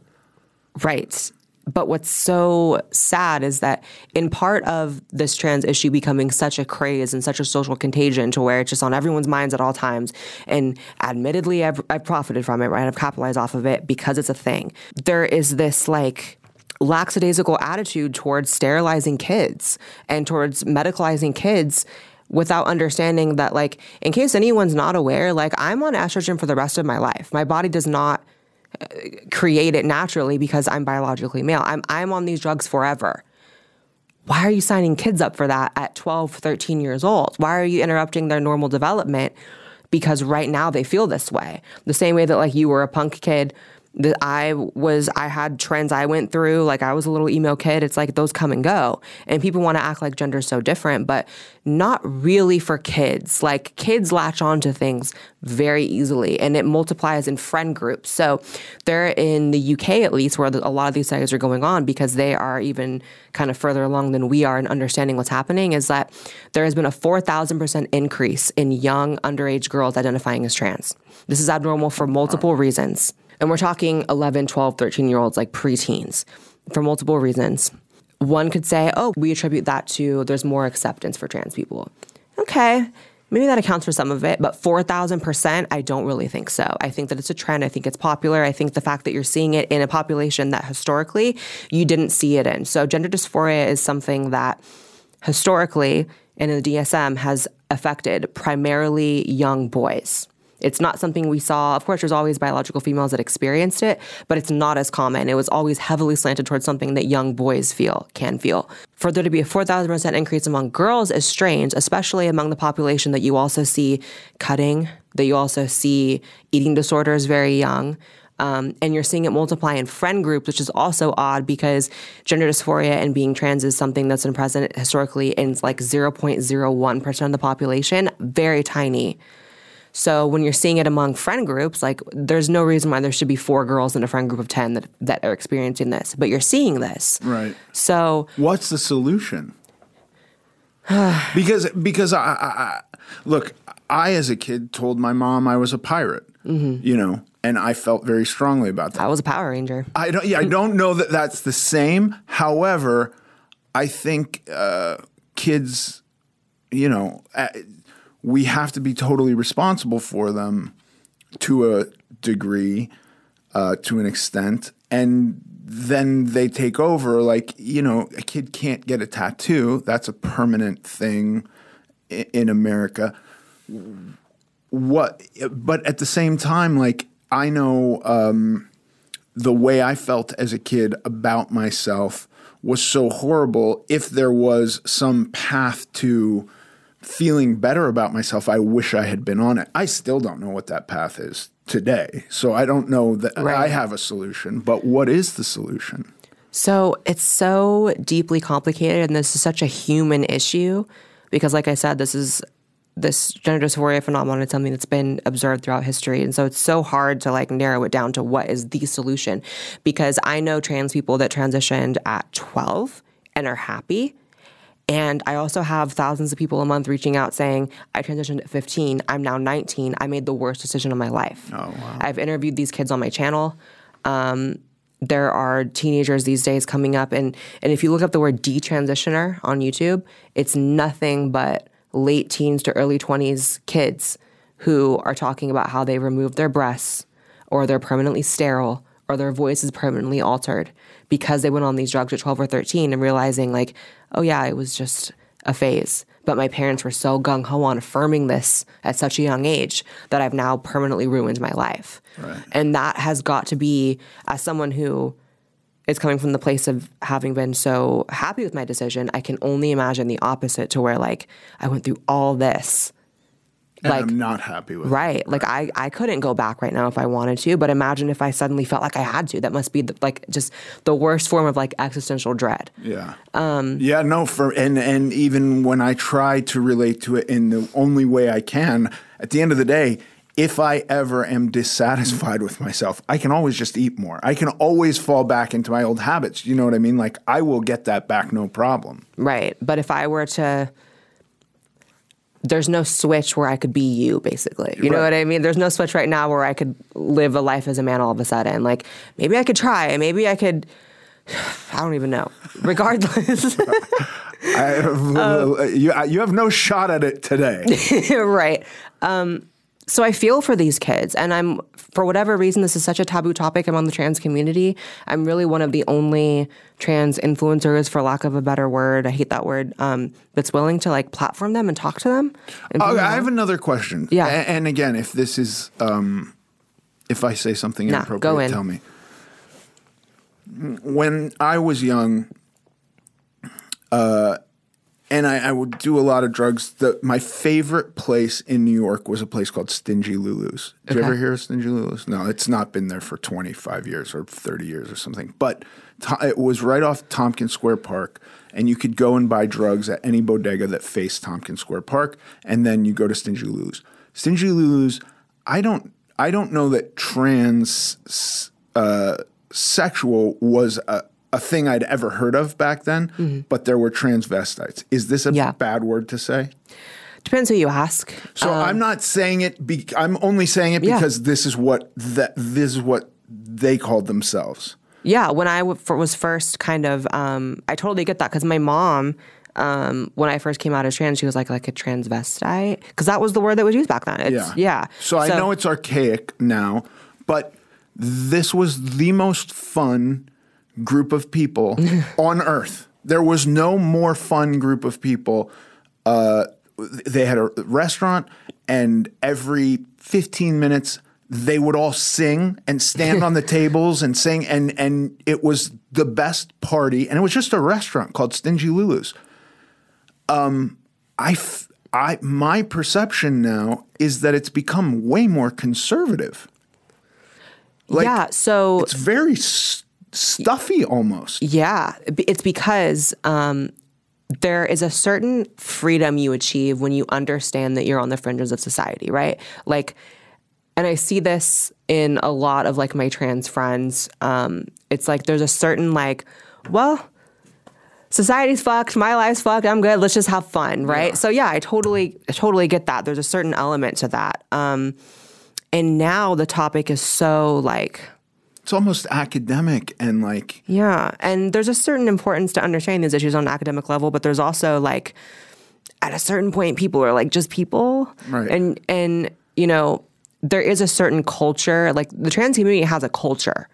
Right. But what's so sad is that in part of this trans issue becoming such a craze and such a social contagion to where it's just on everyone's minds at all times. And admittedly, I've, I've profited from it, right? I've capitalized off of it because it's a thing. There is this like lackadaisical attitude towards sterilizing kids and towards medicalizing kids without understanding that like in case anyone's not aware like i'm on estrogen for the rest of my life my body does not create it naturally because I'm biologically male. I'm I'm on these drugs forever. Why are you signing kids up for that at 12, 13 years old? Why are you interrupting their normal development because right now they feel this way? The same way that like you were a punk kid that I was I had trends I went through. Like I was a little emo kid. It's like those come and go. And people want to act like gender's so different but not really for kids. Like kids latch on to things very easily and it multiplies in friend groups. So they're in the UK at least where a lot of these studies are going on because they are even kind of further along than we are in understanding what's happening is that there has been a 4000% increase in young underage girls identifying as trans. This is abnormal for multiple reasons and we're talking 11, 12, 13 year olds, like preteens, for multiple reasons. One could say, oh, we attribute that to there's more acceptance for trans people. Okay, maybe that accounts for some of it, but 4,000%, I don't really think so. I think that it's a trend. I think it's popular. I think the fact that you're seeing it in a population that historically you didn't see it in. So, gender dysphoria is something that historically and in the DSM has affected primarily young boys. It's not something we saw. Of course, there's always biological females that experienced it, but it's not as common. It was always heavily slanted towards something that young boys feel, can feel. For there to be a 4,000% increase among girls is strange, especially among the population that you also see cutting, that you also see eating disorders very young. Um, and you're seeing it multiply in friend groups, which is also odd because gender dysphoria and being trans is something that's been present historically in like 0.01% of the population, very tiny. So when you're seeing it among friend groups, like there's no reason why there should be four girls in a friend group of 10 that, that are experiencing this, but you're seeing this. Right. So What's the solution? because because I, I, I look, I as a kid told my mom I was a pirate. You know, and I felt very strongly about that. I was a Power Ranger. I don't. Yeah, I don't know that that's the same. However, I think uh, kids, you know, we have to be totally responsible for them to a degree, uh, to an extent, and then they take over. Like you know, a kid can't get a tattoo. That's a permanent thing in America what but at the same time like i know um the way i felt as a kid about myself was so horrible if there was some path to feeling better about myself i wish i had been on it i still don't know what that path is today so i don't know that i have a solution but what is the solution So it's so deeply complicated, and this is such a human issue because, like I said, this is this gender dysphoria phenomenon is something that's been observed throughout history, and so it's so hard to like narrow it down to what is the solution. Because I know trans people that transitioned at 12 and are happy. And I also have thousands of people a month reaching out saying, I transitioned at 15. I'm now 19. I made the worst decision of my life. Oh, wow. I've interviewed these kids on my channel. Um, there are teenagers these days coming up, and, and if you look up the word detransitioner on YouTube, it's nothing but late teens to early 20s kids who are talking about how they removed their breasts or they're permanently sterile or their voice is permanently altered because they went on these drugs at 12 or 13 and realizing like oh yeah it was just a phase but my parents were so gung-ho on affirming this at such a young age that i've now permanently ruined my life and that has got to be as someone who is coming from the place of having been so happy with my decision. I can only imagine the opposite to where like I went through all this. And like I'm not happy with it. Right. Like I, I couldn't go back right now if I wanted to, but imagine if I suddenly felt like I had to. That must be the, like just the worst form of like existential dread. Yeah. Um, yeah. No. For and and even when I try to relate to it in the only way I can, at the end of the day, if I ever am dissatisfied with myself, I can always just eat more. I can always fall back into my old habits. You know what I mean? Like I will get that back, no problem. Right. But if I were to there's no switch where I could be you, basically. You know what I mean? There's no switch right now where I could live a life as a man all of a sudden. Like maybe I could try, maybe I could. I don't even know. Regardless, I, Um, you you have no shot at it today. right? Um, so I feel for these kids, and I'm for whatever reason this is such a taboo topic among the trans community. I'm really one of the only trans influencers, for lack of a better word. I hate that word. Um, that's willing to like platform them and talk to them. Oh, I have another question. Yeah. A- And, again, if this is, um, if I say something Nah, inappropriate, tell me. When I was young, uh, and I, I would do a lot of drugs. The, my favorite place in New York was a place called Stingy Lulu's. Did you ever hear of Stingy Lulu's? No, it's not been there for 25 years or 30 years or something. But it was right off Tompkins Square Park, and you could go and buy drugs at any bodega that faced Tompkins Square Park, and then you go to Stingy Lulu's. Stingy Lulu's, I don't, I don't know that trans uh, sexual was a, a thing I'd ever heard of back then, but there were transvestites. Is this a Mm-hmm. Yeah. bad word to say? Depends who you ask. So I'm not saying it. Be, I'm only saying it Um, Yeah. because this is what that this is what they called themselves. Yeah, when I w- was first kind of, um, I totally get that because my mom, um, when I first came out as trans, she was like like a transvestite because that was the word that was used back then. It's, Yeah. yeah. So, I know it's archaic now, but this was the most fun group of people on earth. There was no more fun group of people. Uh, they had a restaurant, and every 15 minutes, they would all sing and stand on the tables and sing, and and it was the best party. And it was just a restaurant called Stingy Lulu's. Um, I, f- I, my perception now is that it's become way more conservative. Like, yeah. So it's very s- stuffy almost. Yeah, it's because um, there is a certain freedom you achieve when you understand that you're on the fringes of society, right? Like, and I see this in a lot of like my trans friends. Um, it's like there's a certain like, well, society's fucked, my life's fucked, I'm good. Let's just have fun, right? So yeah, I totally, I totally get that. There's a certain element to that. Um, and now the topic is so like. It's almost academic and like Yeah, and there's a certain importance to understanding these issues on an academic level, but there's also like at a certain point people are like just people. Right. And and you know, there is a certain culture, like the trans community has a culture.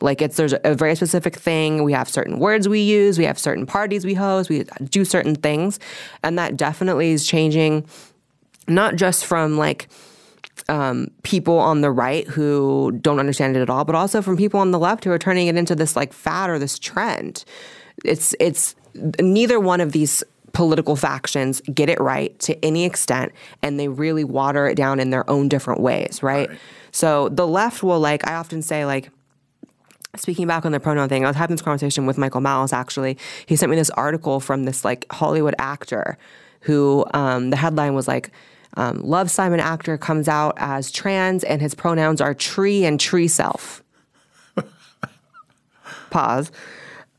Like it's there's a very specific thing. We have certain words we use, we have certain parties we host, we do certain things. And that definitely is changing not just from like um, people on the right who don't understand it at all, but also from people on the left who are turning it into this like fad or this trend. It's it's neither one of these political factions get it right to any extent, and they really water it down in their own different ways, right? Right. So the left will like I often say like speaking back on the pronoun thing, I was having this conversation with Michael Malice actually. He sent me this article from this like Hollywood actor who um, the headline was like, um, Love Simon actor comes out as trans and his pronouns are tree and tree self. Pause.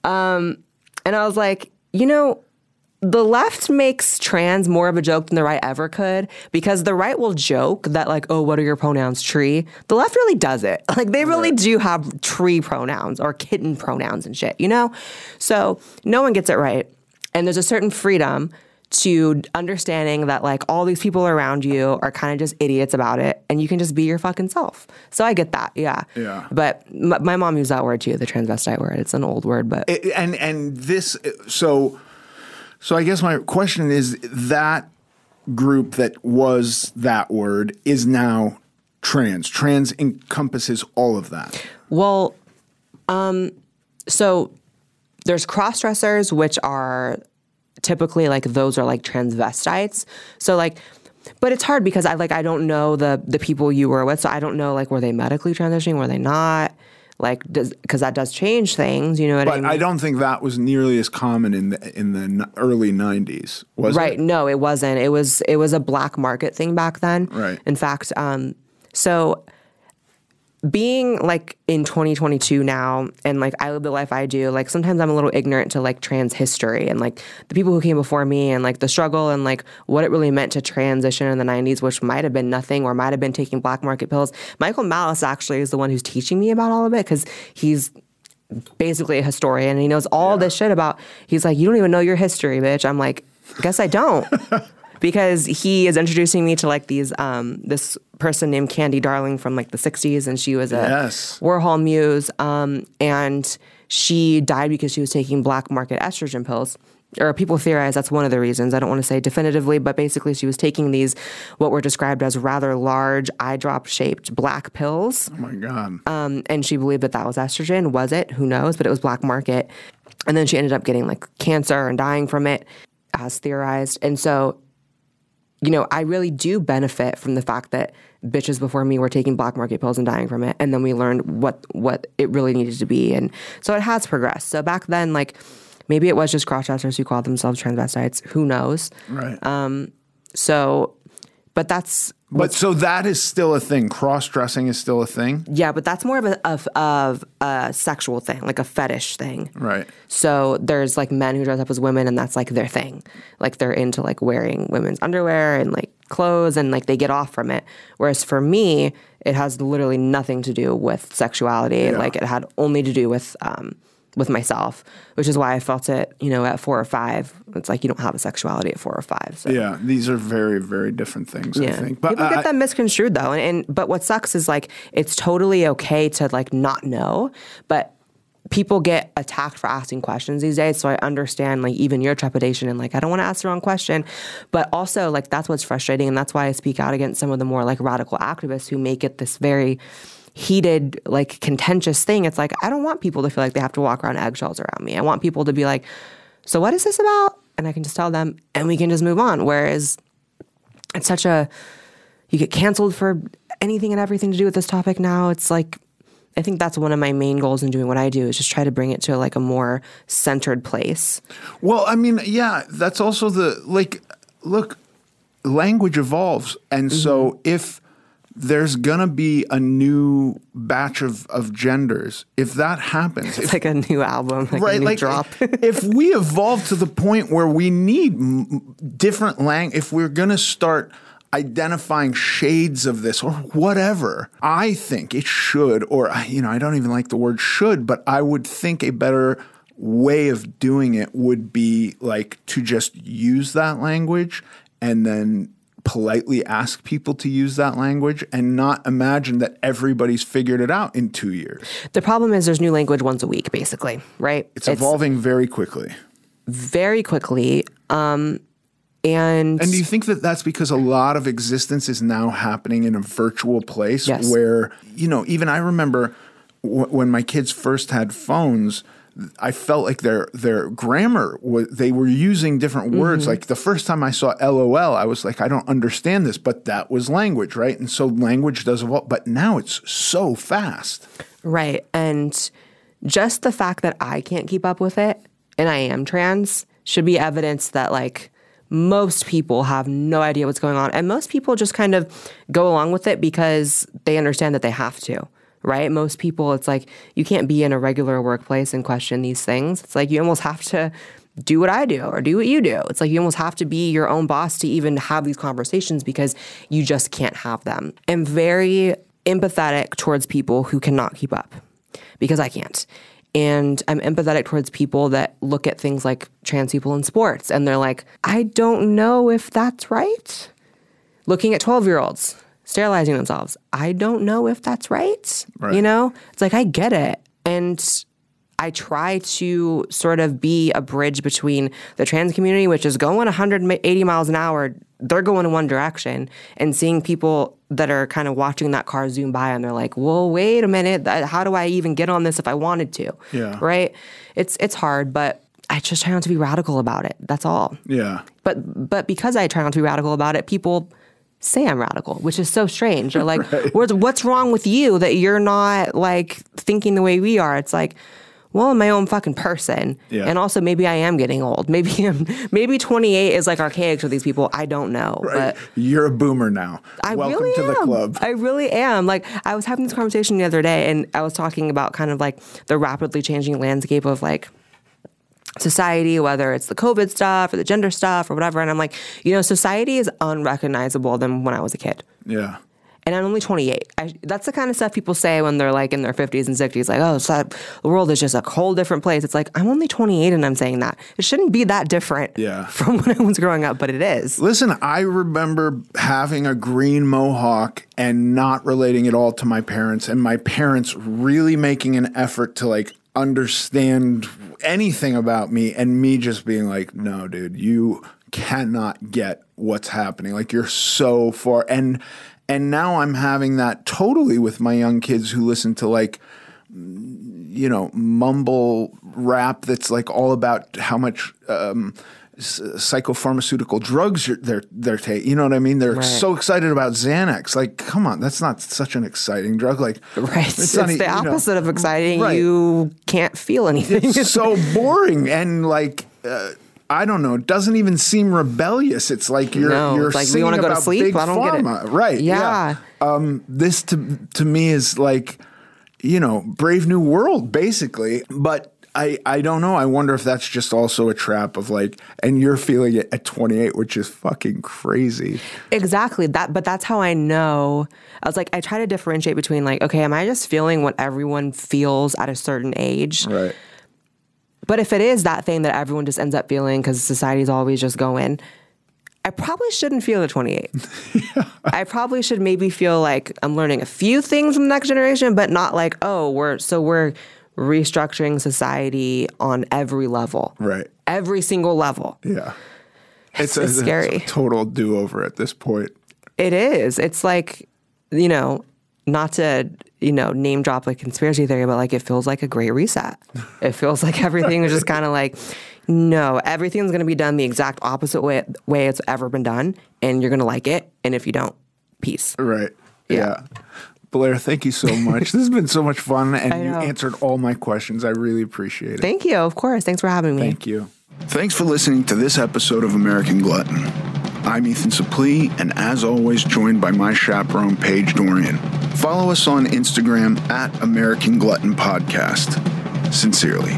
Um, and I was like, you know, the left makes trans more of a joke than the right ever could because the right will joke that like oh what are your pronouns tree? The left really does it. Like they really do have tree pronouns or kitten pronouns and shit you know? So no one gets it right. And there's a certain freedom to understanding that like all these people around you are kind of just idiots about it and you can just be your fucking self so i get that yeah Yeah. but m- my mom used that word too the transvestite word it's an old word but it- and and this so so I guess my question is that group that was that word is now trans. Trans encompasses all of that. Well, um, So there's cross dressers, which are typically like those are like transvestites. So like, but it's hard because I like I don't know the the people you were with, so I don't know like were they medically transitioning, were they not? Like, does because that does change things, you know what I But mean? I don't think that was nearly as common in the in the n- early '90s. Was right? it? No, it wasn't. It was it was a black market thing back then. Right. In fact, um, so being like in 2022 now and like I live the life I do, like sometimes I'm a little ignorant to like trans history and like the people who came before me and like the struggle and like what it really meant to transition in the 90s, which might have been nothing or might have been taking black market pills. Michael Malice actually is the one who's teaching me about all of it because he's basically a historian and he knows all this shit about he's like, You don't even know your history, bitch. I'm like, guess I don't. because he is introducing me to like these um this person named Candy Darling from like the 60s and she was a Yes. Warhol muse um and she died because she was taking black market estrogen pills or people theorize that's one of the reasons. I don't want to say definitively, but basically she was taking these what were described as rather large eye drop shaped black pills Oh my god. um, and she believed that that was estrogen. Was it? Who knows? But it was black market. And then she ended up getting like cancer and dying from it, as theorized. And so, you know, I really do benefit from the fact that bitches before me were taking black market pills and dying from it, and then we learned what what it really needed to be, and so it has progressed. So back then, like maybe it was just crossdressers who called themselves transvestites. Who knows? right. Um, So, but that's but so that is still a thing. Cross dressing is still a thing. yeah, but that's more of a of, of a sexual thing, like a fetish thing. Right. So there's like men who dress up as women and that's like their thing. Like they're into like wearing women's underwear and like clothes and like they get off from it. Whereas for me, it has literally nothing to do with sexuality. Like it had only to do with um with myself, which is why I felt it, you know, at four or five. It's like you don't have a sexuality at four or five. So Yeah. These are very very different things. I yeah. think. But People I- get that misconstrued though. And, and but what sucks is like it's totally okay to like not know, but people get attacked for asking questions these days. So I understand like even your trepidation and like I don't want to ask the wrong question. But also like that's what's frustrating and that's why I speak out against some of the more like radical activists who make it this very heated, like contentious thing. It's like I don't want people to feel like they have to walk around eggshells around me. I want people to be like, so what is this about? And I can just tell them and we can just move on. Whereas it's such a you get canceled for anything and everything to do with this topic now. It's like I think that's one of my main goals in doing what I do is just try to bring it to like a more centered place. Well, I mean, yeah, that's also the like look, language evolves. And Mm-hmm. so if there's gonna be a new batch of, of genders, if that happens, It's if, like a new album, like a right, new like drop. if we evolve to the point where we need m- different lang, if we're gonna start identifying shades of this or whatever, I think it should, or you know, I don't even like the word should, but I would think a better way of doing it would be like to just use that language and then politely ask people to use that language and not imagine that everybody's figured it out in two years. the problem is there's new language once a week, basically, right? It's evolving very quickly. very quickly. Um, and, And do you think that that's because a lot of existence is now happening in a virtual place Yes. where, you know, even I remember w- when my kids first had phones, I felt like their their grammar was they were using different words. Mm-hmm. Like the first time I saw LOL, I was like, I don't understand this, but that was language, right? And so language does evolve, but now it's so fast. Right. And just the fact that I can't keep up with it and I am trans should be evidence that like most people have no idea what's going on. And most people just kind of go along with it because they understand that they have to. Right? Most people, it's like you can't be in a regular workplace and question these things. It's like you almost have to do what I do or do what you do. It's like you almost have to be your own boss to even have these conversations because you just can't have them. I'm very empathetic towards people who cannot keep up because I can't. And I'm empathetic towards people that look at things like trans people in sports and they're like, I don't know if that's right. Looking at 12 year olds sterilizing themselves, I don't know if that's right. Right. You know, it's like, I get it. And I try to sort of be a bridge between the trans community, which is going 180 miles an hour they're going in one direction and seeing people that are kind of watching that car zoom by and they're like, "Well, wait a minute, how do I even get on this if I wanted to?" Yeah. Right? It's it's hard, but I just try not to be radical about it. That's all. Yeah. But but because I try not to be radical about it, people say I'm radical, which is so strange. They're like, what's, what's wrong with you that you're not like thinking the way we are? It's like, well, I'm my own fucking person. Yeah. And also maybe I am getting old. Maybe I'm maybe 28 is like archaic to these people. I don't know. Right. But You're a boomer now. I Welcome really to am. the club. I really am. Like I was having this conversation the other day, and I was talking about kind of like the rapidly changing landscape of like society, whether it's the COVID stuff or the gender stuff or whatever. And I'm like, you know, society is unrecognizable than when I was a kid. yeah. And I'm only 28. I, that's the kind of stuff people say when they're like in their 50s and 60s, like, oh, so the world is just a whole different place. It's like, I'm only 28 and I'm saying that. It shouldn't be that different Yeah. from when I was growing up, but it is. Listen, I remember having a green mohawk and not relating at all to my parents, and my parents really making an effort to like understand anything about me, and me just being like, no, dude, you cannot get what's happening. Like you're so far and and now I'm having that totally with my young kids who listen to like you know, mumble rap that's like all about how much um, psychopharmaceutical drugs they're they're taking. You know what I mean? They're Right. so excited about Xanax. Like, come on, that's not such an exciting drug. Like, Right. It's, e- the you know, opposite of exciting. right. You can't feel anything. It's so boring and like. Uh, I don't know. It doesn't even seem rebellious. It's like you're No, you're like, singing to about sleep? Big I don't get it. pharma. Right? Yeah. Um, this to to me is like, you know, Brave New World, basically. But I I don't know. I wonder if that's just also a trap of like, and you're feeling it at 28, which is fucking crazy. Exactly that, but that's how I know. I was like, I try to differentiate between like, okay, am I just feeling what everyone feels at a certain age? Right. But if it is that thing that everyone just ends up feeling because society's always just going, I probably shouldn't feel at 28. I probably should maybe feel like I'm learning a few things from the next generation, but not like, oh, we're so we're restructuring society on every level, Right. every single level. Yeah. It's- it's scary. a total do over at this point. It is. It's like, you know, not to, you know, name drop like conspiracy theory, but like it feels like a great reset. It feels like everything is just kind of like, no, everything's going to be done the exact opposite way way it's ever been done, and you're going to like it. And if you don't, peace. Right. Yeah. yeah. Blaire, thank you so much. this has been so much fun, and you answered all my questions. I really appreciate it. Thank you. Of course. Thanks for having me. Thank you. Thanks for listening to this episode of American Glutton. I'm Ethan Suplee, and as always, joined by my chaperone, Paige Dorian. Follow us on Instagram at American Glutton Podcast. Sincerely.